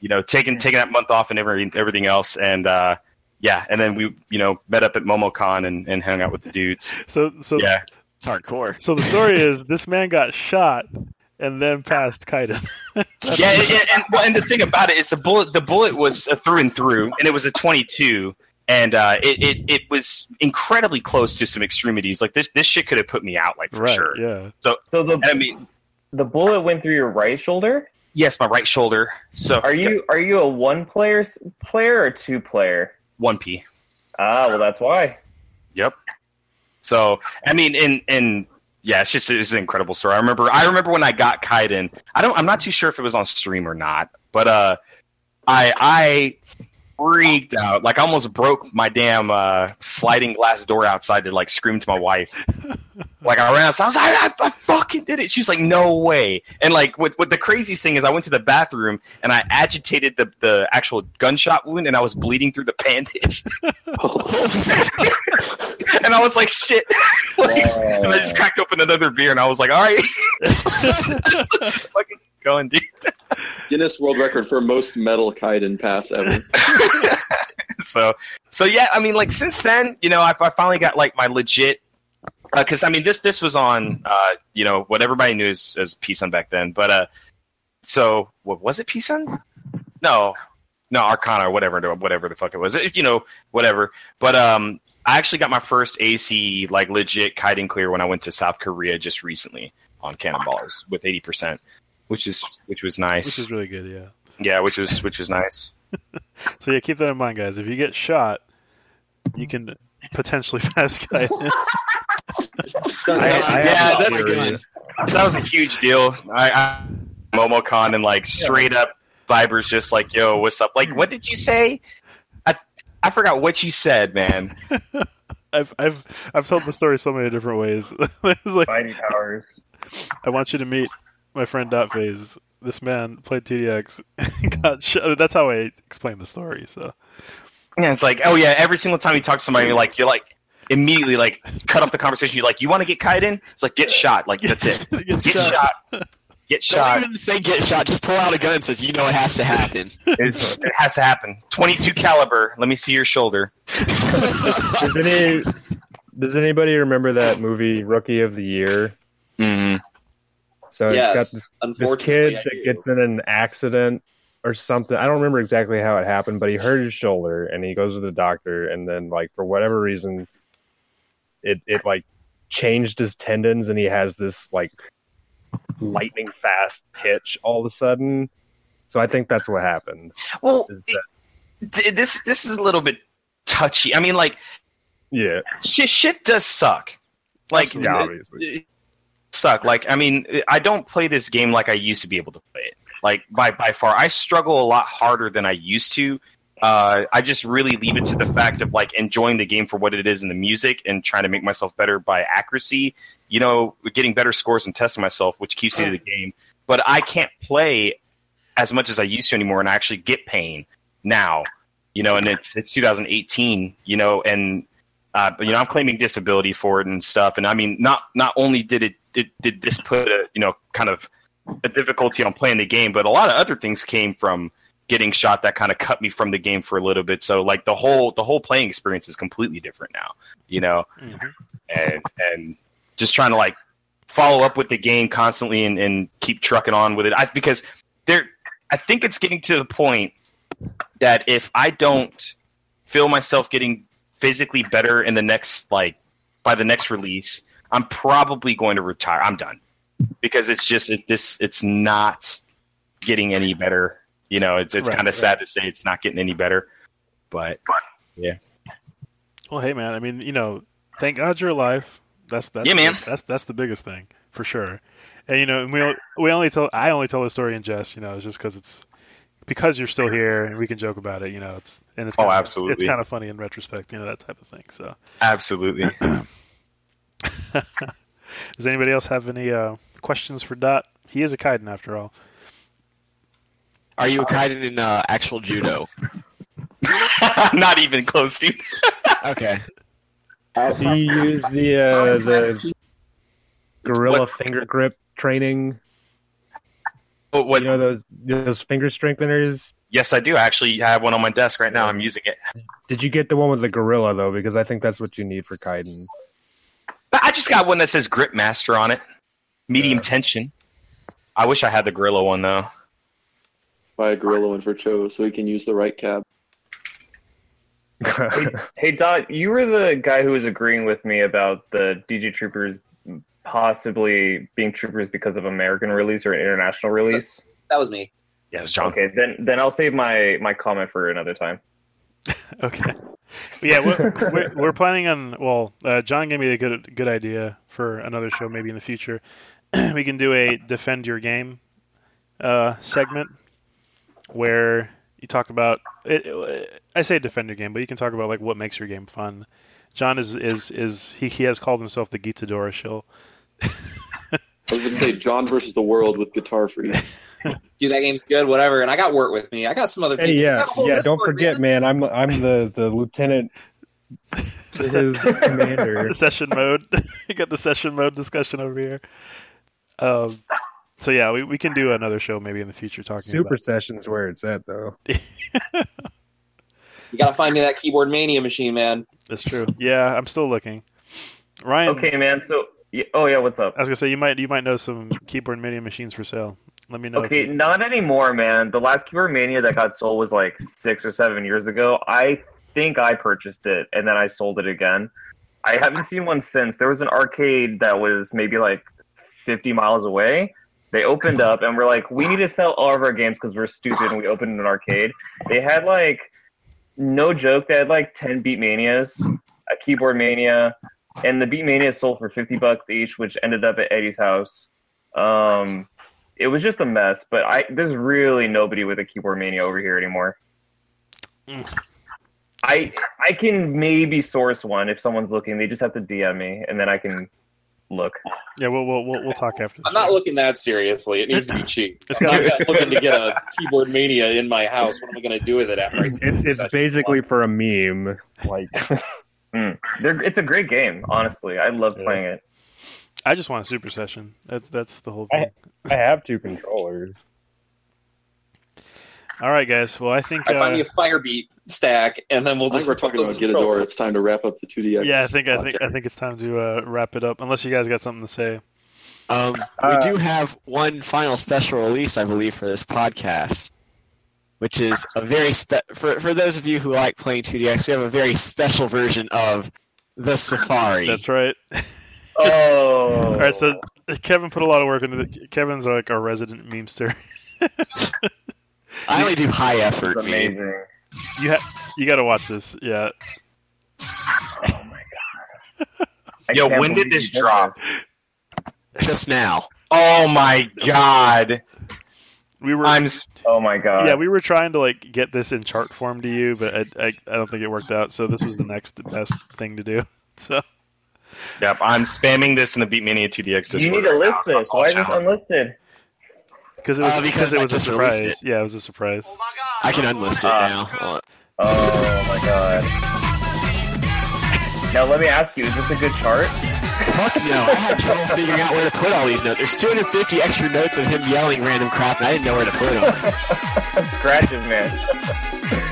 You know, taking taking that month off and everything everything else, and uh, yeah, and then we you know met up at MomoCon and, and hung out with the dudes. [LAUGHS] So so Yeah, It's hardcore. so the story [LAUGHS] is this man got shot and then passed Kaiden. [LAUGHS] yeah, and, and, and, well, and the thing about it is the bullet the bullet was a through and through, and it was a 22, and uh, it, it it was incredibly close to some extremities. Like this this shit could have put me out, like for right. sure. Yeah. So So the I mean, the bullet went through your right shoulder. Yes, my right shoulder. So Are you are you a one player player or two player? one p? Ah, well that's why. Yep. So I mean, in in yeah, it's just it's an incredible story. I remember I remember when I got Kaiden. I don't. I'm not too sure if it was on stream or not, but uh, I I freaked out. Like I almost broke my damn uh, sliding glass door outside to like scream to my wife. [LAUGHS] like I ran outside. I was like, I, I fucking did it. She's like, no way. And like what what the craziest thing is, I went to the bathroom and I agitated the the actual gunshot wound, and I was bleeding through the bandage. [LAUGHS] and I was like, shit. [LAUGHS] Like, and I just cracked open another beer, and I was like, all right, fucking going, dude. Guinness World Record for most metal Kaiden pass ever. [LAUGHS] so so yeah i mean like since then you know i, I finally got like my legit because i mean this this was on uh you know what everybody knew as, as p-sun back then but uh so what was it p-sun no no arcana or whatever whatever the fuck it was It- you know whatever but um i actually got my first ac like legit Kaiden clear when i went to south korea just recently on cannonballers with 80% which is which was nice Which is really good, yeah. yeah which was which was nice [LAUGHS] So yeah, keep that in mind, guys. If you get shot, you can potentially [LAUGHS] pass [LAUGHS] Kaiden. I, I Yeah, have a that's theory. that was a huge deal. I, I MomoCon and like straight up Cyber's just like, yo, what's up? Like, what did you say? I I forgot what you said, man. I've I've I've told the story so many different ways. it's like Mighty powers. I want you to meet my friend Dot Phase. This man played TDX, [LAUGHS] got shot. That's how I explain the story. So Yeah, it's like, oh yeah, every single time you talk to somebody, you're like, you're like immediately like cut off the conversation. You're like, you want to get Kaiden? It's like get shot. Like that's it. [LAUGHS] Get Get shot. shot. Get Don't shot. even say get shot. Just pull out a gun and says, you know it has to happen. It's, it has to happen. 22 caliber. Let me see your shoulder. Does any Does anybody remember that movie Rookie of the Year? Mm-hmm. So yes. it's got this, this kid that gets in an accident or something. I don't remember exactly how it happened, but he hurt his shoulder and he goes to the doctor and then like for whatever reason it it like changed his tendons and he has this like lightning fast pitch all of a sudden. So I think that's what happened. Well, that- th- this this is a little bit touchy. I mean, like Yeah. shit, shit does suck. Like Yeah, obviously. Suck. Like I mean, I don't play this game like I used to be able to play it. Like by by far, I struggle a lot harder than I used to. Uh, I just really leave it to the fact of like enjoying the game for what it is in the music and trying to make myself better by accuracy. You know, getting better scores and testing myself, which keeps me to the game. But I can't play as much as I used to anymore, and I actually get pain now. You know, and it's it's 2018. You know, and uh, but, you know, I'm claiming disability for it and stuff. And I mean, not not only did it did, did this put a you know kind of a difficulty on playing the game, but a lot of other things came from getting shot that kind of cut me from the game for a little bit. So like the whole the whole playing experience is completely different now. You know, Mhm. and and just trying to like follow up with the game constantly and, and keep trucking on with it. I, because there, I think it's getting to the point that if I don't feel myself getting physically better in the next like by the next release, I'm probably going to retire. I'm done because it's just it, this. It's not getting any better. You know, it's it's Right, kind of right. sad to say it's not getting any better, but yeah. Well, hey man, I mean, you know, thank God you're alive. That's that's Yeah, man. That's that's the biggest thing for sure. And you know, and we we only tell I only tell the story in jest. You know, it's just because it's because you're still here and we can joke about it. You know, it's and it's Oh, kinda, absolutely. it's kind of funny in retrospect. You know, that type of thing. So, absolutely. [CLEARS THROAT] does anybody else have any uh, questions for Dot? He is a Kaiden after all. Are you a Kaiden in uh, actual judo? [LAUGHS] not even close, dude. Okay. Do you use the uh, the gorilla finger grip training? What, what, You know those those finger strengtheners. yes, I do I actually have one on my desk right now. I'm using it. Did you get the one with the gorilla though? Because I think that's what you need for Kaiden. But I just got one that says Grip Master on it, medium Yeah. tension. I wish I had the Gorilla one though. Buy a gorilla one for Cho so he can use the right cab. [LAUGHS] Hey Dot, you were the guy who was agreeing with me about the DJ Troopers possibly being troopers because of American release or international release. That was me. Yeah, it was John. Okay, then then I'll save my my comment for another time. [LAUGHS] Okay. But yeah, we're, we're, we're planning on. Well, uh, John gave me a good good idea for another show, maybe in the future. [CLEARS THROAT] we can do a defend your game uh, segment where you talk about. It, it- I say defend your game, but you can talk about like what makes your game fun. John is is is he, he has called himself the Gitadora shill. [LAUGHS] I was going to say John versus the world with Guitar Freaks. [LAUGHS] Dude, that game's good, whatever. And I got work with me. I got some other people. Hey, I yeah, got yeah. Don't Discord, forget, man. I'm I'm the the lieutenant [LAUGHS] to his commander. session mode. you got the session mode discussion over here. Um, so yeah, we, we can do another show maybe in the future talking about Super sessions where it's at though. You gotta find me that keyboard mania machine, man. That's true. Yeah, I'm still looking. Ryan, Okay, man. So oh yeah, what's up? I was gonna say you might you might know some keyboard mania machines for sale. Let me know. Okay, you- not anymore, man. The last Keyboard Mania that got sold was like six or seven years ago. I think I purchased it and then I sold it again. I haven't seen one since. There was an arcade that was maybe like 50 miles away. They opened up and we're like, we need to sell all of our games because we're stupid and we opened an arcade. They had like, no joke, they had like 10 Beat Manias, a Keyboard Mania, and the Beat Manias sold for 50 bucks each, which ended up at Eddie's house. Um, it was just a mess. But I there's really nobody with a keyboard mania over here anymore. Mm. I I can maybe source one if someone's looking. They just have to DM me, and then I can look. yeah, we'll, we'll we'll we'll talk after. I'm not looking that seriously. It needs to be cheap. It's I'm not looking to get a keyboard mania in my house. What am I going to do with it after I It's it's basically for a meme. Like [LAUGHS] Mm. It's a great game, honestly. I love Yeah. playing it. I just want a super session. That's that's the whole I- thing. I have two controllers. All right, guys. Well, I think I find uh, me a Firebeat stack, and then we'll I think just we're talking those about controllers. Gitador. It's time to wrap up the 2DX. yeah, I think I think. I think it's time to uh, wrap it up. Unless you guys got something to say. Um, Uh, we do have one final special release, I believe, for this podcast, which is a very spe- for for those of you who like playing 2DX. We have a very special version of the Safari. That's right. Oh, All right, so Kevin put a lot of work into it. Kevin's like our resident memester. [LAUGHS] I only do high effort. meme. amazing. You ha- you got to watch this. Yeah. Oh my god! Yo, when did this you did drop? Just now. Oh my god! We were I'm Oh my god! yeah, we were trying to like get this in chart form to you, but I, I, I don't think it worked out. So this was the next best thing to do. [LAUGHS] So yep, I'm spamming this in the Beatmania 2DX Discord. you need to right list now. this. Why is this unlisted? Because it was Uh, because because it was a surprise. it. Yeah, it was a surprise. Oh god, I can unlist it Uh, now. Oh my god! Now let me ask you: Is this a good chart? Fuck no, I had trouble figuring out where to put all these notes. There's 250 extra notes of him yelling random crap, and I didn't know where to put them. Scratches, man.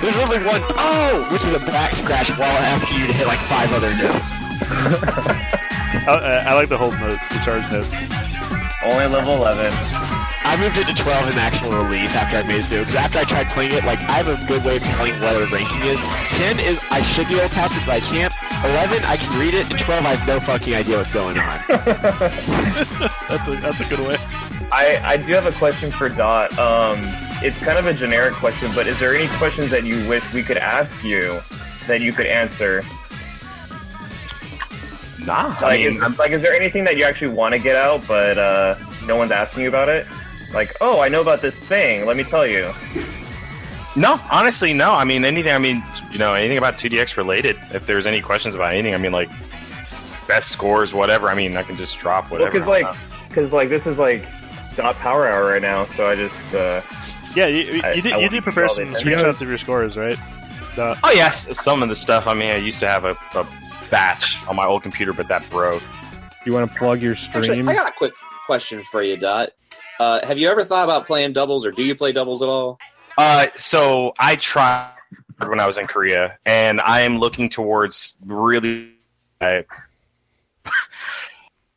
There's only one oh, which is a back scratch while asking you to hit like five other notes. [LAUGHS] I, I like the whole note, the charge note. Only level 11. I moved it to 12 in the actual release after I made this video, because after I tried playing it, like, I have a good way of telling what a ranking is. 10 is I should be able to pass it, but I can't. 11, I can read it, and 12, I have no fucking idea what's going on. [LAUGHS] That's a, that's a good way. I, I do have a question for Dot. Um, it's kind of a generic question, but is there any questions that you wish we could ask you that you could answer? Nah, I Like, mean, is, I'm- like, is there anything that you actually want to get out, but uh, no one's asking you about it? Like, oh, I know about this thing. Let me tell you. no, honestly, no. I mean, anything. I mean, you know, anything about 2DX related. If there's any questions about anything, I mean, like best scores, whatever. I mean, I can just drop Well, whatever. because like, because like this is like Dot Power Hour right now, so I just uh, Yeah, you, you, I- you did I you did to prepare some screenshots of your scores, right? Uh, oh yes, some of the stuff. I mean, I used to have a, a batch on my old computer, but that broke. You want to plug your Actually, stream? I got a quick question for you, Dot. Uh, have you ever thought about playing doubles, or do you play doubles at all? Uh, so I tried when I was in Korea, and I am looking towards really. I, [LAUGHS]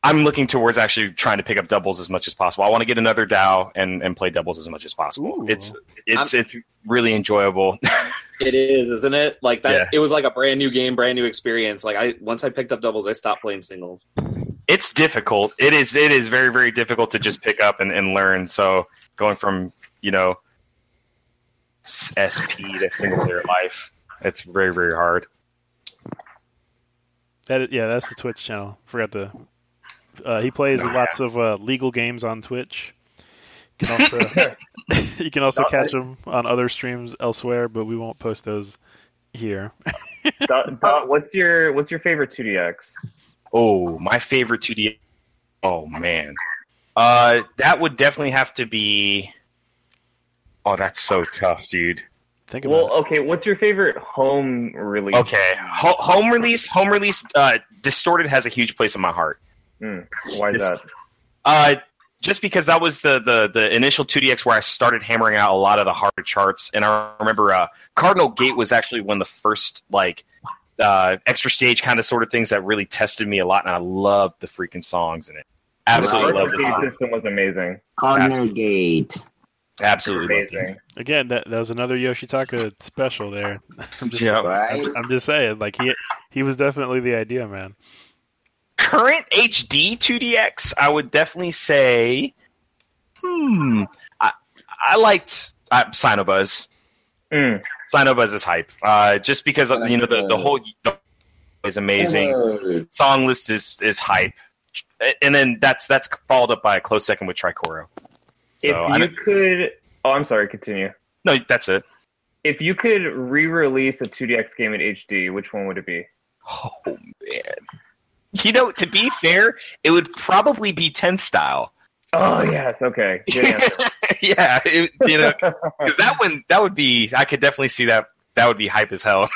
I'm looking towards actually trying to pick up doubles as much as possible. I want to get another DAO and, and play doubles as much as possible. Ooh. It's it's it's really enjoyable. [LAUGHS] It is, isn't it? Like that. Yeah. It was like a brand new game, brand new experience. Like I once I picked up doubles, I stopped playing singles. It's difficult. It is it is very very difficult to just pick up and, and learn. So going from you know s- SP to single player life, it's very very hard. That yeah, that's the Twitch channel. Forgot to. Uh, he plays lots of uh, legal games on Twitch. [LAUGHS] [LAUGHS] You can also, you can also catch him on other streams elsewhere, but we won't post those here. Dot, Dot, what's your what's your favorite 2DX? Oh, my favorite 2D. Oh man, uh, that would definitely have to be. Oh, that's so tough, dude. Think about Well, it. okay, what's your favorite home release? Okay, Ho- home release. Home release. Uh, Distorted has a huge place in my heart. Hmm, why is that? Uh, just because that was the, the the initial 2DX where I started hammering out a lot of the hard charts, and I remember uh, Cardinal Gate was actually one of the first like uh, extra stage kind of sort of things that really tested me a lot, and I loved the freaking songs in it. Absolutely the love the arcade song. system was amazing. Corner gate. Absolutely. Amazing. Again, that, that was another Yoshitaka special there. [LAUGHS] I'm just, Yeah. Right? I'm, I'm just saying, like he he was definitely the idea man. Current HD 2DX, I would definitely say, hmm, I I liked uh, Sinobuz. Mm. Sinobuz is hype. Uh, just because of, you know the the whole the is amazing. Song list is is hype, and then that's that's followed up by a close second with Tricoro. So If you don't- could, oh, I'm sorry. Continue. no, that's it. If you could re-release a 2DX game in HD, which one would it be? Oh man, you know to be fair, it would probably be ten style. Oh yes, okay. [LAUGHS] Yeah, it, you know, because that one that would be I could definitely see that that would be hype as hell.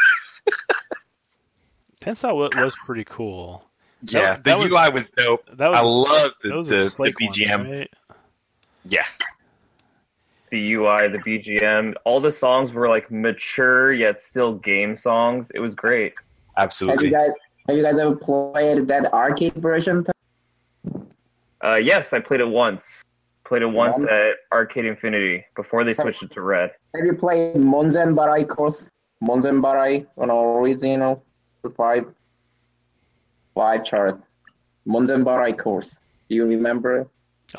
[LAUGHS] Tensile wa- was pretty cool. yeah, that the was- UI was dope. That was I love the, that was the, a the Slake one, BGM. right? Yeah, the UI, the BGM, all the songs were like mature yet still game songs. It was great. Absolutely. Have absolutely. you guys have you guys ever played that arcade version? Uh, yes, I played it once. Played it once Once? at Arcade Infinity before they switched it to Red. Have you played Monzen Barai course? Monzen Barai on original five five charts. Monzen Barai course. Do you remember?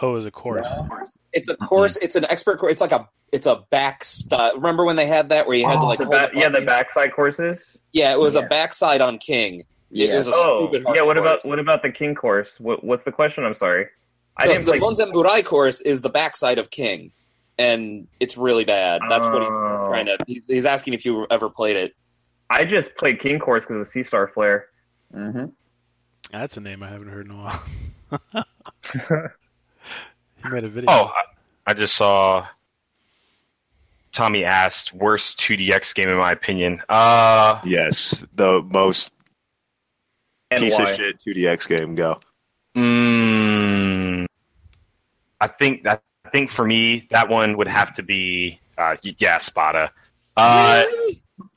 Oh, it was a course. It's a course. It's an expert course. It's like a it's a back style. Remember when they had that where you had to like The hold ba- yeah, the backside courses. yeah it was a backside on King. It was a Oh, stupid hard yeah. What about course. what about the King course? What, what's the question? I'm sorry. I the, didn't the play. Monzen Barai course is the backside of King, and it's really bad. That's what he's Oh. trying to. He's, he's asking if you ever played it. I just played King course because of Sea Star Flare. Mm-hmm. That's a name I haven't heard in a while. [LAUGHS] he made a video. Oh, I, I just saw. Tommy asked worst 2DX game in my opinion. Uh, Yes, the most And piece why? of shit 2DX game. Go. mm, I think that I think for me that one would have to be uh, yeah, Spada. Uh,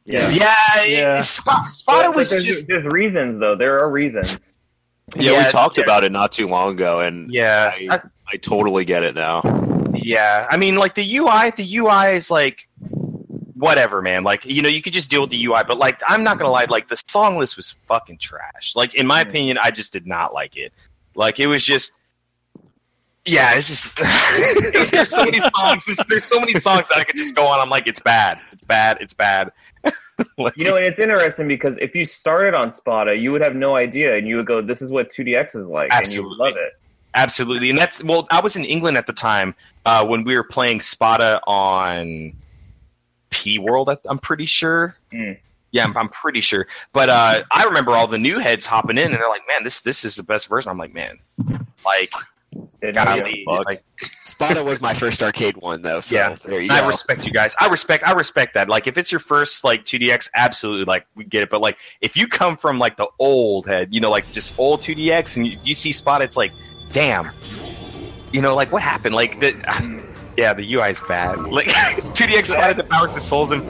Yeah. yeah, Yeah. Sp- Spada But, but was there's, just there's reasons though. There are reasons. Yeah, Yeah, we talked yeah. about it not too long ago, and yeah. I, I totally get it now. Yeah, I mean, like the UI, the UI is like whatever, man. Like you know, you could just deal with the UI, but like I'm not gonna lie, like the song list was fucking trash. Like in my opinion, I just did not like it. Like it was just. Yeah, it's just [LAUGHS] there's so many songs. There's, there's so many songs that I could just go on. I'm like, it's bad, it's bad, it's bad. [LAUGHS] Like, You know, and it's interesting because if you started on Spada, you would have no idea, and you would go, "This is what 2DX is like," and you would love it. Absolutely, and that's well. I was in England at the time uh, when we were playing Spada on P World. I'm pretty sure. Mm. Yeah, I'm, I'm pretty sure. But uh, I remember all the new heads hopping in, and they're like, "Man, this this is the best version." I'm like, "Man, like, Didn't know golly, like Spada was my first arcade one though. So Yeah. there you I go. respect you guys. I respect I respect that. Like if it's your first like 2DX, absolutely like we get it. But like if you come from like the old head, you know, like just old 2DX and you, you see Spada, it's like, damn. You know, like what happened? Like the. Yeah, the UI is bad. Like [LAUGHS] 2DX spotted the powers and souls and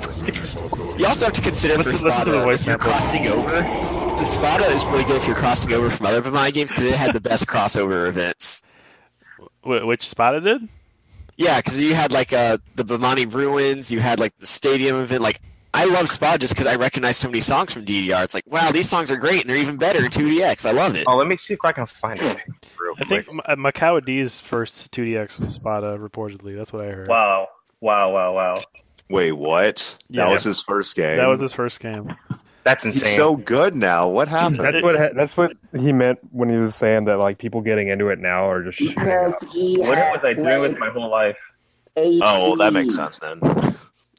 You also have to consider for at the- look at the Spada, if you're crossing over, the Spada is really good if you're crossing over from other Bemani games because it had the best crossover events. Wh- which Spada did? Yeah, because you had like uh, the Bemani Ruins, you had like the stadium event. Like, I love Spada just because I recognize so many songs from DDR. It's like, wow, these songs are great and they're even better in 2DX. I love it. Oh, let me see if I can find it [LAUGHS] real I quick. think M- uh, Macau D's first 2DX was Spada, reportedly. That's what I heard. Wow. Wow, wow, wow. Wait, what? Yeah. That was his first game. That was his first game. That's insane. He's insane. so good now. What happened? That's what that's what he meant when he was saying that like people getting into it now are just Because up. he What has was I doing with my whole life? AC. oh, well, that makes sense then.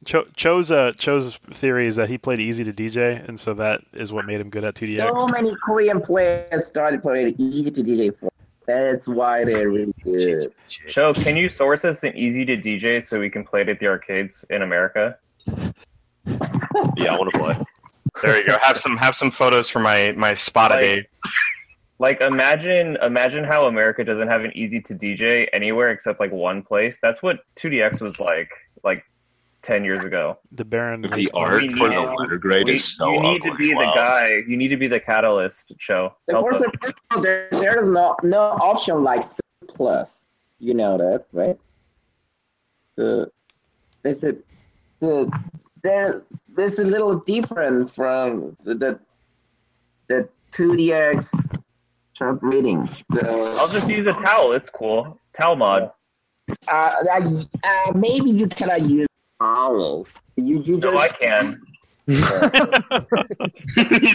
Cho- Cho's uh, Cho's theory is that he played EZ2DJ, and so that is what made him good at So 2DX. So many Korean players started playing EZ2DJ for. That's why they're [LAUGHS] really good. Cho, can you source us an EZ2DJ so we can play it at the arcades in America? [LAUGHS] Yeah, I want to play. There you go. Have some have some photos for my my spot Like- day. Like imagine imagine how America doesn't have an EZ2DJ anywhere except like one place. That's what 2DX was like like 10 years ago. The Baron. The art for the letter grade We- is so you need to be Wow. the guy. You need to be the catalyst, Joe. Of Help course, first of all, there, there is no no option like C plus. You know that, right? So, this is so there. This is a little different from the the, the 2DX chart ratings. So, I'll just use a towel. It's cool. Towel mod. uh, I, uh, maybe you cannot use vowels. You you No, just I can. [LAUGHS] he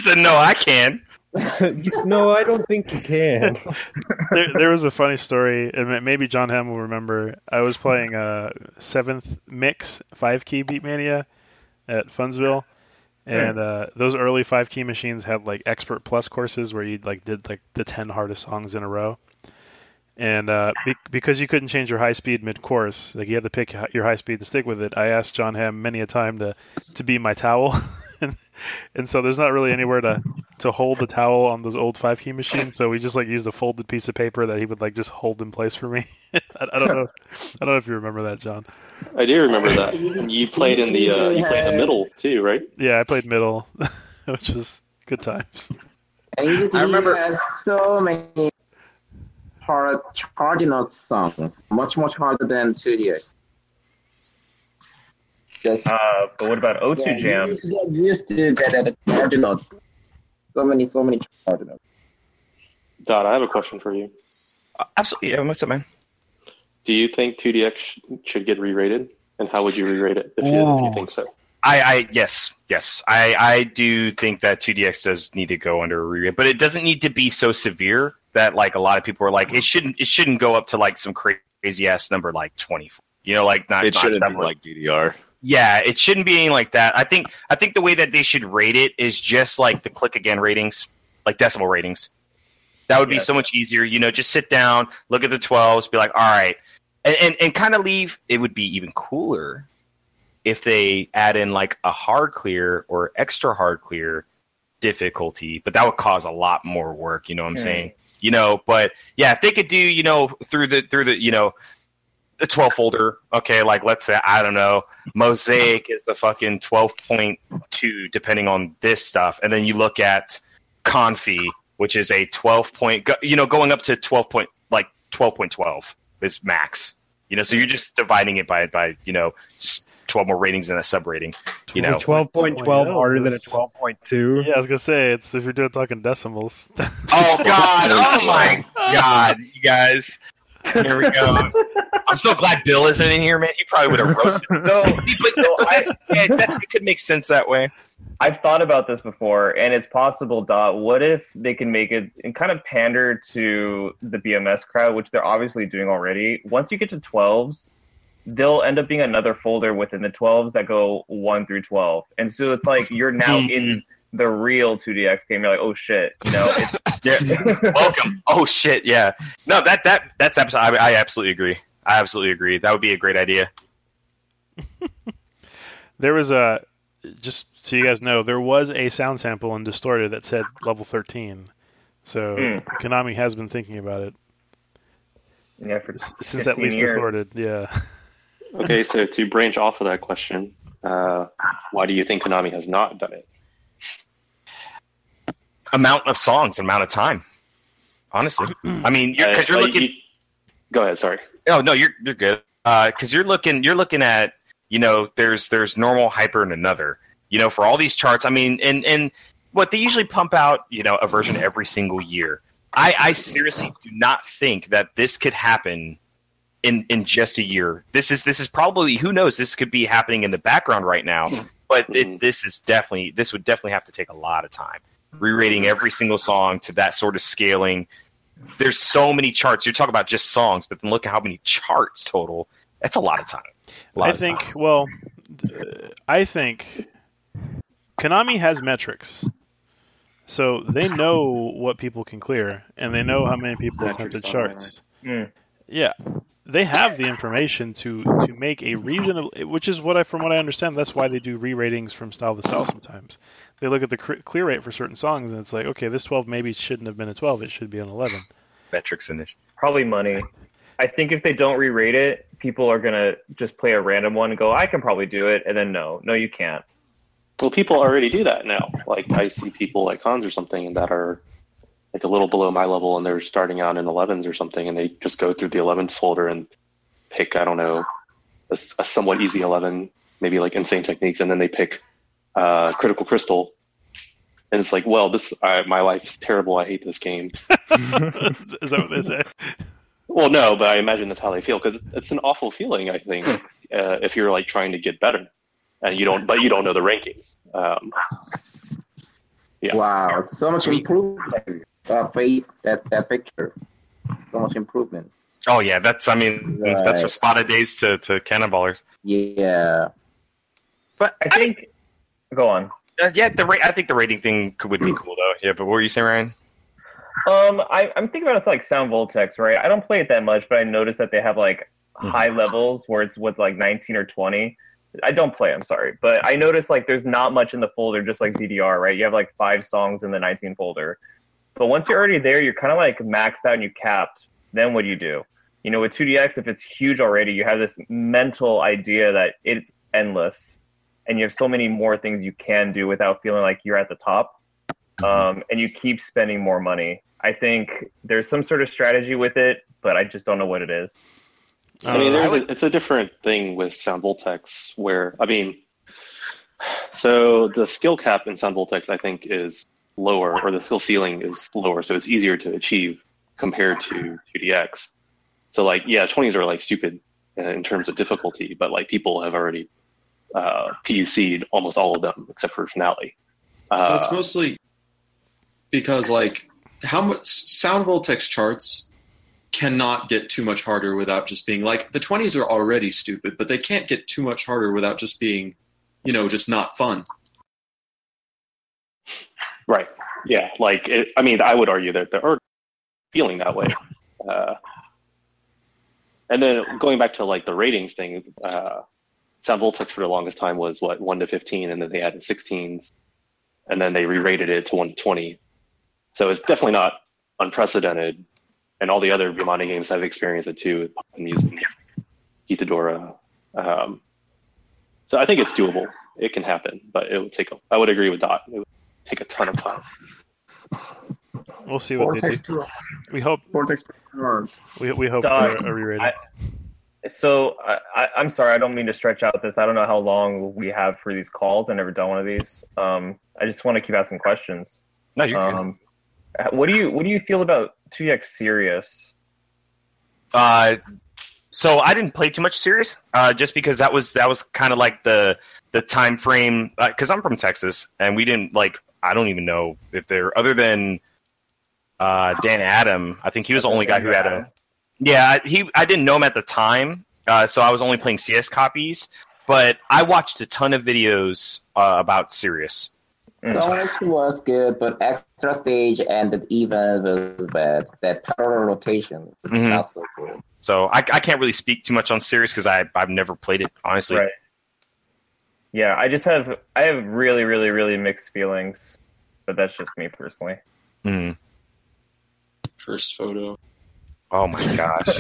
said, "No, I can." [LAUGHS] no, I don't think you can. [LAUGHS] there, there was a funny story, and maybe John Hamm will remember. I was playing a seventh mix five key Beatmania at Funsville, and uh, those early five key machines had like expert plus courses where you like did like the ten hardest songs in a row. And uh, be- because you couldn't change your high speed mid course, like you had to pick your high speed and stick with it. I asked John Hamm many a time to to be my towel, [LAUGHS] and, and so there's not really anywhere to to hold the towel on those old five key machines. So we just like used a folded piece of paper that he would like just hold in place for me. [LAUGHS] I, I don't know. I don't know if you remember that, John. I do remember that. You played in the uh, you played in the middle too, right? Yeah, I played middle, [LAUGHS] which was good times. And Easy to I remember- has so many hard Cardinal songs, much much harder than 2DX. Just Uh, but what about O2 yeah, you Jam? need to get used to that at the Cardinal. So many, so many Cardinals. Dot, I have a question for you. Uh, Absolutely. Yeah, what's up, man? Do you think 2DX sh- should get re-rated, and how would you re-rate it if you, if you think so? I, I yes, yes. I, I do think that 2DX does need to go under a re-rate, but it doesn't need to be so severe that like a lot of people are like it shouldn't it shouldn't go up to like some crazy ass number like twenty four. You know, like not It not shouldn't be like DDR. Yeah, it shouldn't be anything like that. I think I think the way that they should rate it is just like the click again ratings, like decimal ratings. That would be Yeah. so much easier. You know, just sit down, look at the twelves, be like, all right, and and, and kind of leave. It would be even cooler if they add in like a hard clear or extra hard clear difficulty, but that would cause a lot more work. You know what I'm Hmm. saying? You know, but yeah, if they could do, you know, through the through the you know the 12 folder, okay, like let's say I don't know, Mosaic is a fucking 12.2 depending on this stuff, and then you look at Confi, which is a 12 point, you know, going up to 12 point like 12.12 is max. You know, so you're just dividing it by by you know just 12 more ratings than a sub rating. You know, twelve point twelve harder than a twelve point two. Yeah, I was gonna say it's if you're doing talking decimals. [LAUGHS] Oh God! Oh my God! You guys, here we go. I'm so glad Bill isn't in here, man. He probably would have roasted. [LAUGHS] No, but no, I, yeah, that's, it could make sense that way. I've thought about this before, and it's possible. Dot. What if they can make it and kind of pander to the BMS crowd, which they're obviously doing already? Once you get to twelves, they'll end up being another folder within the twelves that go one through twelve, and so it's like you're now in the real 2DX game. You're like, oh shit, you know. [LAUGHS] Yeah. Welcome. Oh shit. Yeah. No, that that that's absolutely. I, I absolutely agree. I absolutely agree. That would be a great idea. [LAUGHS] There was a just so you guys know, there was a sound sample in Distorted that said level 13. So Hmm. Konami has been thinking about it. Yeah, for Since at least years. Distorted, yeah. [LAUGHS] Okay, so to branch off of that question, uh, why do you think Konami has not done it? Amount of songs, amount of time. Honestly, I mean, you're, Uh, cause you're like, looking. you- go ahead. Sorry. Oh no, you're you're good. Because you're looking you're looking at you know there's there's normal hyper and another you know for all these charts. I mean, and and what they usually pump out you know a version every single year. I I seriously do not think that this could happen in in just a year. This is this is probably who knows this could be happening in the background right now. But it, this is definitely this would definitely have to take a lot of time. Re-rating every single song to that sort of scaling there's so many charts. You're talking about just songs, but then look at how many charts total. That's a lot of time. Lot I of think, time. well, I think Konami has metrics. So they know what people can clear, and they know how many people have Metrics the don't matter. charts. Mm. Yeah, they have the information to to make a reasonable, which is what I, from what I understand, that's why they do re-ratings from style to style. Sometimes they look at the clear rate for certain songs, and it's like, okay, this 12 maybe shouldn't have been a 12; it should be an 11. metrics in it. Probably money. I think if they don't re-rate it, people are gonna just play a random one and go, "I can probably do it," and then no, no, you can't. Well, people already do that now. Like I see people like Hans or something that are like a little below my level, and they're starting out in 11s or something, and they just go through the 11s folder and pick I don't know a, a somewhat easy 11, maybe like Insane Techniques, and then they pick uh, Critical Crystal, and it's like, well, this I, my life's terrible. I hate this game. [LAUGHS] is, is that what they say? Well, no, but I imagine that's how they feel because it's an awful feeling. I think [LAUGHS] uh, if you're like trying to get better, and you don't, but you don't know the rankings. Um, Yeah. Wow, so much improvement. Uh, face that that picture. So much improvement. Oh yeah, that's I mean that's from Right. Spada days to to cannonballers. Yeah. But I think. Go on. uh, yeah, the rate I think the rating thing could, would be cool though. Yeah, but what were you saying, Ryan? Um, I, I'm thinking about it's like Sound Voltex, right? I don't play it that much, but I noticed that they have like high levels where it's with like 19 or 20. I don't play. I'm sorry, but I noticed like there's not much in the folder, just like DDR, right? You have like five songs in the 19 folder, but once you're already there, you're kind of like maxed out and you capped. Then what do you do? You know, with 2DX, if it's huge already, you have this mental idea that it's endless, and you have so many more things you can do without feeling like you're at the top um, and you keep spending more money. I think there's some sort of strategy with it, but I just don't know what it is. I mean, Uh, there's a, it's a different thing with Sound Voltex where, I mean, so the skill cap in Sound Voltex, I think, is lower, or the skill ceiling is lower, so it's easier to achieve compared to 2DX. So, like, yeah, 20s are like stupid uh, in terms of difficulty, but like people have already uh, PUC'd almost all of them except for Finale. Well, Uh, it's mostly because like how much sound voltex charts cannot get too much harder without just being like the 20s are already stupid but they can't get too much harder without just being you know just not fun Right. Yeah. Like, it, I mean, I would argue that they're feeling that way. [LAUGHS] Uh, and then going back to like the ratings thing, uh, Sound Voltex for the longest time was what one to fifteen, and then they added sixteens, and then they re-rated it to one to twenty. So it's definitely not unprecedented. And all the other Bemani games I've experienced it too, and using Gitadora. Um, so I think it's doable. It can happen, but it would take. A, I would agree with Dot. It would take a ton of time. We'll see what they do. two. We hope Vortex two. we, we hope Dog, for a re-rating. I- So I, I, I'm sorry, I don't mean to stretch out this. I don't know how long we have for these calls. I've never done one of these. Um, I just want to keep asking questions. No, you're good. Um, what do you what do you feel about 2x Sirius? Uh, so I didn't play too much Sirius, uh, just because that was that was kind of like the the time frame. Because I'm from Texas, and we didn't like. I don't even know if they're other than uh, Dan Adam. I think he was the only guy who had a. Yeah, I- he. I didn't know him at the time, uh, so I was only playing CS copies. But I watched a ton of videos uh, about Sirius. Songs was good, but extra stage and the event was bad. That parallel rotation is Mhm. not so good. So I, I can't really speak too much on Sirius because I I've never played it honestly. Right. Yeah, I just have I have really really really mixed feelings, but that's just me personally. Mhm. first photo Oh my gosh.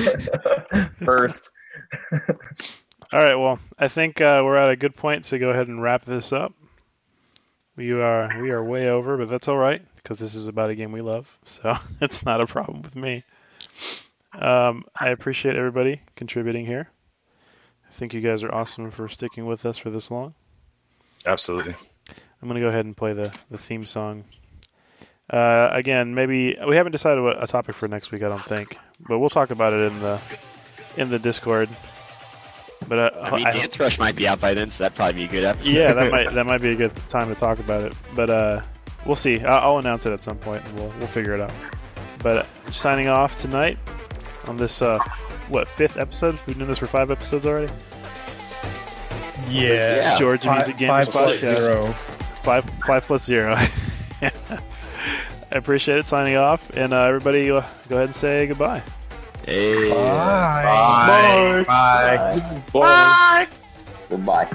[LAUGHS] First. All right. Well, I think uh, we're at a good point to go ahead and wrap this up. We are we are way over, but that's all right because this is about a game we love, so [LAUGHS] it's not a problem with me. Um, I appreciate everybody contributing here. I think you guys are awesome for sticking with us for this long. Absolutely. I'm gonna go ahead and play the, the theme song. Uh, again, maybe we haven't decided what a topic for next week. I don't think, but we'll talk about it in the in the Discord. But uh, I mean, I- Dance Rush might be out by then, so that'd probably be a good episode. yeah, that might [LAUGHS] that might be a good time to talk about it. But uh, we'll see. I'll, I'll announce it at some point, and we'll we'll figure it out. But uh, signing off tonight on this uh, what fifth episode? We've done this for five episodes already. Yeah. George Five- Music Gaming five plus Podcast. zero. Five five plus zero. [LAUGHS] I appreciate it. Signing off, and uh, everybody, uh, go ahead and say goodbye. Hey. Bye. Bye. Bye. Goodbye.